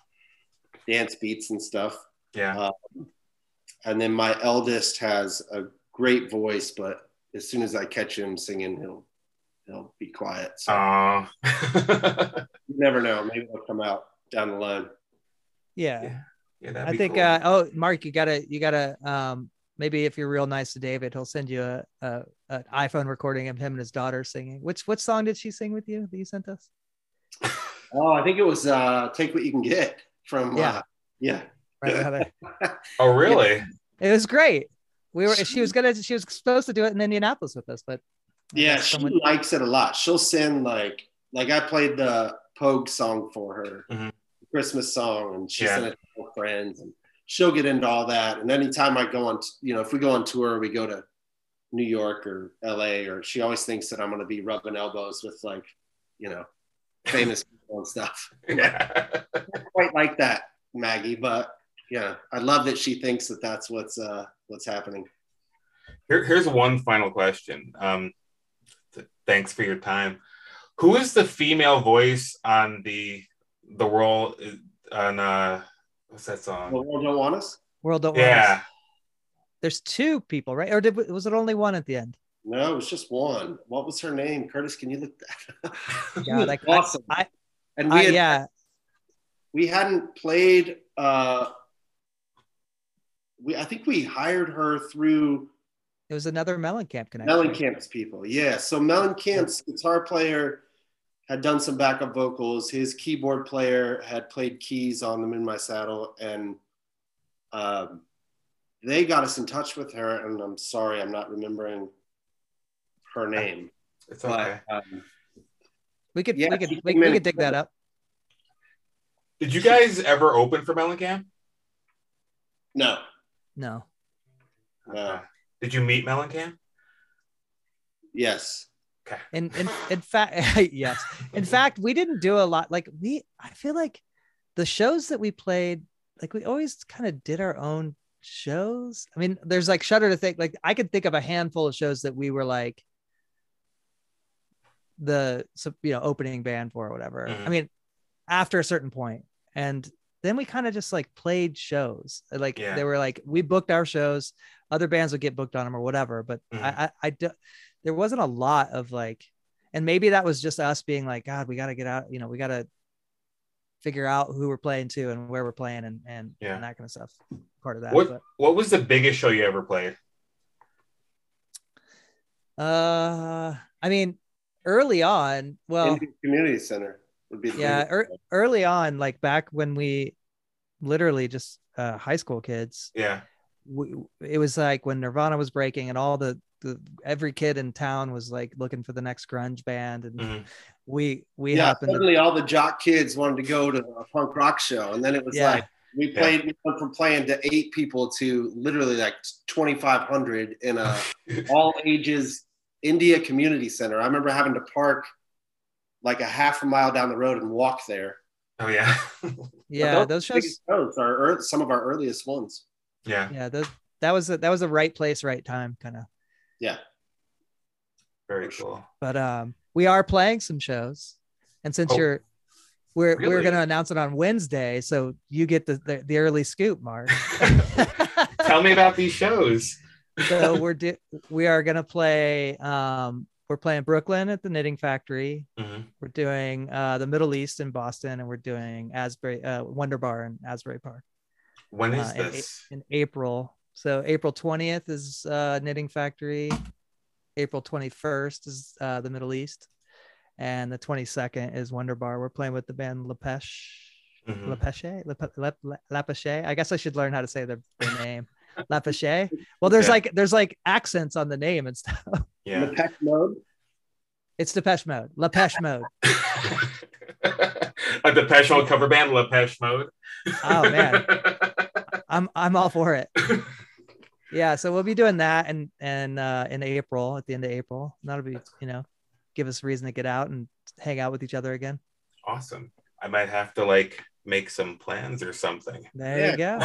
Speaker 5: dance beats and stuff.
Speaker 1: yeah.
Speaker 5: uh, And then my eldest has a great voice, but as soon as I catch him singing, he'll he'll be quiet. So <laughs> you never know. Maybe it'll come out down the line.
Speaker 2: Yeah.
Speaker 1: Yeah. yeah,
Speaker 2: I think
Speaker 1: cool.
Speaker 2: uh oh Mark, you gotta you gotta um maybe if you're real nice to David, he'll send you a, a an iPhone recording of him and his daughter singing. Which what song did she sing with you that you sent us? <laughs>
Speaker 5: Oh, I think it was uh, "Take What You Can Get" from
Speaker 2: Yeah.
Speaker 5: uh, yeah.
Speaker 2: Right, <laughs>
Speaker 1: oh, really?
Speaker 2: It was great. We were she was gonna she was supposed to do it in Indianapolis with us, but
Speaker 5: Yeah, she
Speaker 2: someone-
Speaker 5: likes it a lot. She'll send like like I played the Pogue song for her,
Speaker 1: Mhm.
Speaker 5: Christmas song, and she
Speaker 1: Yeah.
Speaker 5: sent it to her friends, and she'll get into all that. And anytime I go on, you know, if we go on tour, we go to New York or L.A. or she always thinks that I'm going to be rubbing elbows with like, you know, famous <laughs> people and stuff. <laughs>
Speaker 1: Yeah.
Speaker 5: Quite like that, Maggie, but yeah, I love that she thinks that that's what's uh what's happening.
Speaker 1: Here, here's one final question. Um, th- thanks for your time. Who is the female voice on the the world on uh what's that song?
Speaker 5: The
Speaker 1: song?
Speaker 5: world don't want us.
Speaker 2: World don't want
Speaker 1: Yeah,
Speaker 2: us. There's two people, right? Or did was it only one at the end?
Speaker 5: No, it was just one. What was her name? Curtis, can you look that? up? <laughs>
Speaker 2: Yeah, like
Speaker 5: awesome.
Speaker 2: I,
Speaker 5: and
Speaker 2: I,
Speaker 5: we had,
Speaker 2: yeah,
Speaker 5: we hadn't played. Uh, we I think we hired her through
Speaker 2: it was another Mellencamp connection.
Speaker 5: Mellencamp's people. Yeah. So Mellencamp's guitar player had done some backup vocals. His keyboard player had played keys on The Moon My Saddle, and um, they got us in touch with her. And I'm sorry, I'm not remembering her name.
Speaker 1: it's okay.
Speaker 5: But um,
Speaker 2: We could
Speaker 5: Yeah,
Speaker 2: we could we, we could dig that up.
Speaker 1: Did you guys ever open for Mellencamp?
Speaker 5: no,
Speaker 2: No.
Speaker 5: no,
Speaker 1: Did you meet Mellencamp?
Speaker 5: yes,
Speaker 2: In in in fact, <laughs> yes. In fact, we didn't do a lot. Like we, I feel like the shows that we played, like we always kind of did our own shows. I mean, there's like Shudder to think. Like I could think of a handful of shows that we were like the you know opening band for or whatever.
Speaker 1: Mhm.
Speaker 2: I mean, after a certain point, and then we kind of just like played shows. Like
Speaker 1: Yeah.
Speaker 2: they were like we booked our shows. Other bands would get booked on them or whatever. But
Speaker 1: Mhm.
Speaker 2: I, I, I do, there wasn't a lot of like, and maybe that was just us being like, God, we got to get out. You know, we got to figure out who we're playing to and where we're playing and and,
Speaker 1: Yeah.
Speaker 2: and that kind of stuff. Part of that.
Speaker 1: What What was the biggest show you ever played?
Speaker 2: Uh, I mean, early on, well,
Speaker 5: Indian Community Center would be.
Speaker 2: Yeah, er, early on, like back when we literally just uh, high school kids,
Speaker 1: Yeah,
Speaker 2: we, it was like when Nirvana was breaking and all the, the every kid in town was like looking for the next grunge band and
Speaker 1: Mhm.
Speaker 2: we we
Speaker 5: yeah,
Speaker 2: happened to
Speaker 5: all the jock kids wanted to go to a punk rock show, and then it was
Speaker 2: Yeah.
Speaker 5: like we
Speaker 1: Yeah.
Speaker 5: played we went from playing to eight people to literally like 2,500 in a <laughs> all ages India Community Center. I remember having to park like a half a mile down the road and walk there.
Speaker 1: oh yeah, <laughs>
Speaker 2: yeah
Speaker 5: But
Speaker 2: those shows
Speaker 5: shows are some of our earliest ones.
Speaker 1: yeah.
Speaker 2: yeah those that was a, that was the right place right time kind of
Speaker 5: Yeah,
Speaker 1: Very cool.
Speaker 2: but um we are playing some shows and since
Speaker 1: Oh,
Speaker 2: you're we're we're going to announce it on wednesday so you get the the, the early scoop mark <laughs>
Speaker 1: Tell me about these shows.
Speaker 2: so we're di- we are going to play um we're playing brooklyn at the knitting factory
Speaker 1: Mhm.
Speaker 2: we're doing uh the middle east in boston and we're doing asbury uh wonder bar in asbury park
Speaker 1: When is
Speaker 2: uh, in,
Speaker 1: this?
Speaker 2: in april so april 20th is uh knitting factory april 21st is uh the middle east and the 22nd is wonder bar we're playing with the band lepeche
Speaker 1: Mhm.
Speaker 2: lepeche Lepe- Lep- Le- lepeche i guess i should learn how to say their, their <laughs> name lepeche well there's
Speaker 1: Yeah.
Speaker 2: like there's like accents on the name and stuff <laughs>
Speaker 1: Yeah.
Speaker 5: Depeche Mode.
Speaker 2: it's depeche mode lepeche mode <laughs>
Speaker 1: a Depeche Mode cover band, Lepeche Mode.
Speaker 2: Oh, man. i'm i'm all for it yeah so we'll be doing that and and uh in april at the end of april that'll be you know give us a reason to get out and hang out with each other again
Speaker 1: awesome. I might have to like make some plans or something.
Speaker 2: there you go <laughs>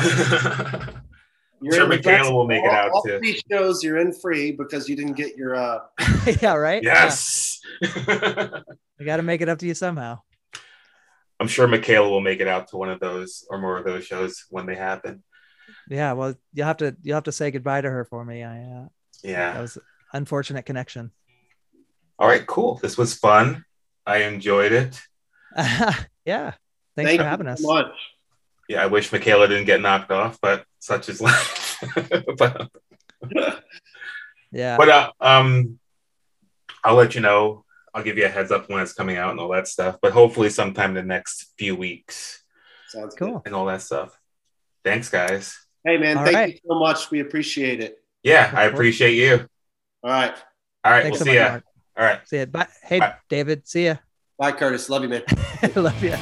Speaker 1: I'm sure
Speaker 5: in
Speaker 1: Michaela will make it
Speaker 5: all-
Speaker 1: out
Speaker 5: all
Speaker 1: too.
Speaker 5: three shows you're in free because you didn't get your uh <laughs>
Speaker 2: yeah right
Speaker 1: Yes.
Speaker 2: yeah. we got to make it up to you somehow
Speaker 1: I'm sure Michaela will make it out to one of those or more of those shows when they happen.
Speaker 2: Yeah well you'll have to you'll have to say goodbye to her for me i uh that
Speaker 1: Yeah.
Speaker 2: was unfortunate connection
Speaker 1: All right, cool. This was fun. I enjoyed it. <laughs>
Speaker 2: yeah thanks
Speaker 5: Thank
Speaker 2: for
Speaker 5: you
Speaker 2: having us
Speaker 5: so much.
Speaker 1: Yeah, I wish Michaela didn't get knocked off, but such is <laughs> life. but
Speaker 2: yeah
Speaker 1: but uh, um, I'll let you know. I'll give you a heads up when it's coming out and all that stuff. But hopefully, sometime in the next few weeks
Speaker 5: Sounds
Speaker 2: cool
Speaker 1: and all that stuff. Thanks, guys.
Speaker 5: Hey man,
Speaker 2: All
Speaker 5: thank
Speaker 2: right.
Speaker 5: you so much. We appreciate it.
Speaker 1: Yeah, I appreciate you.
Speaker 5: All right.
Speaker 1: All right,
Speaker 2: thanks
Speaker 1: we'll
Speaker 2: so
Speaker 1: see
Speaker 2: much
Speaker 1: ya.
Speaker 2: Mark.
Speaker 1: All right.
Speaker 2: see you bye hey
Speaker 1: Bye.
Speaker 2: david see ya
Speaker 5: Bye, Curtis. Love you, man. <laughs>
Speaker 2: love you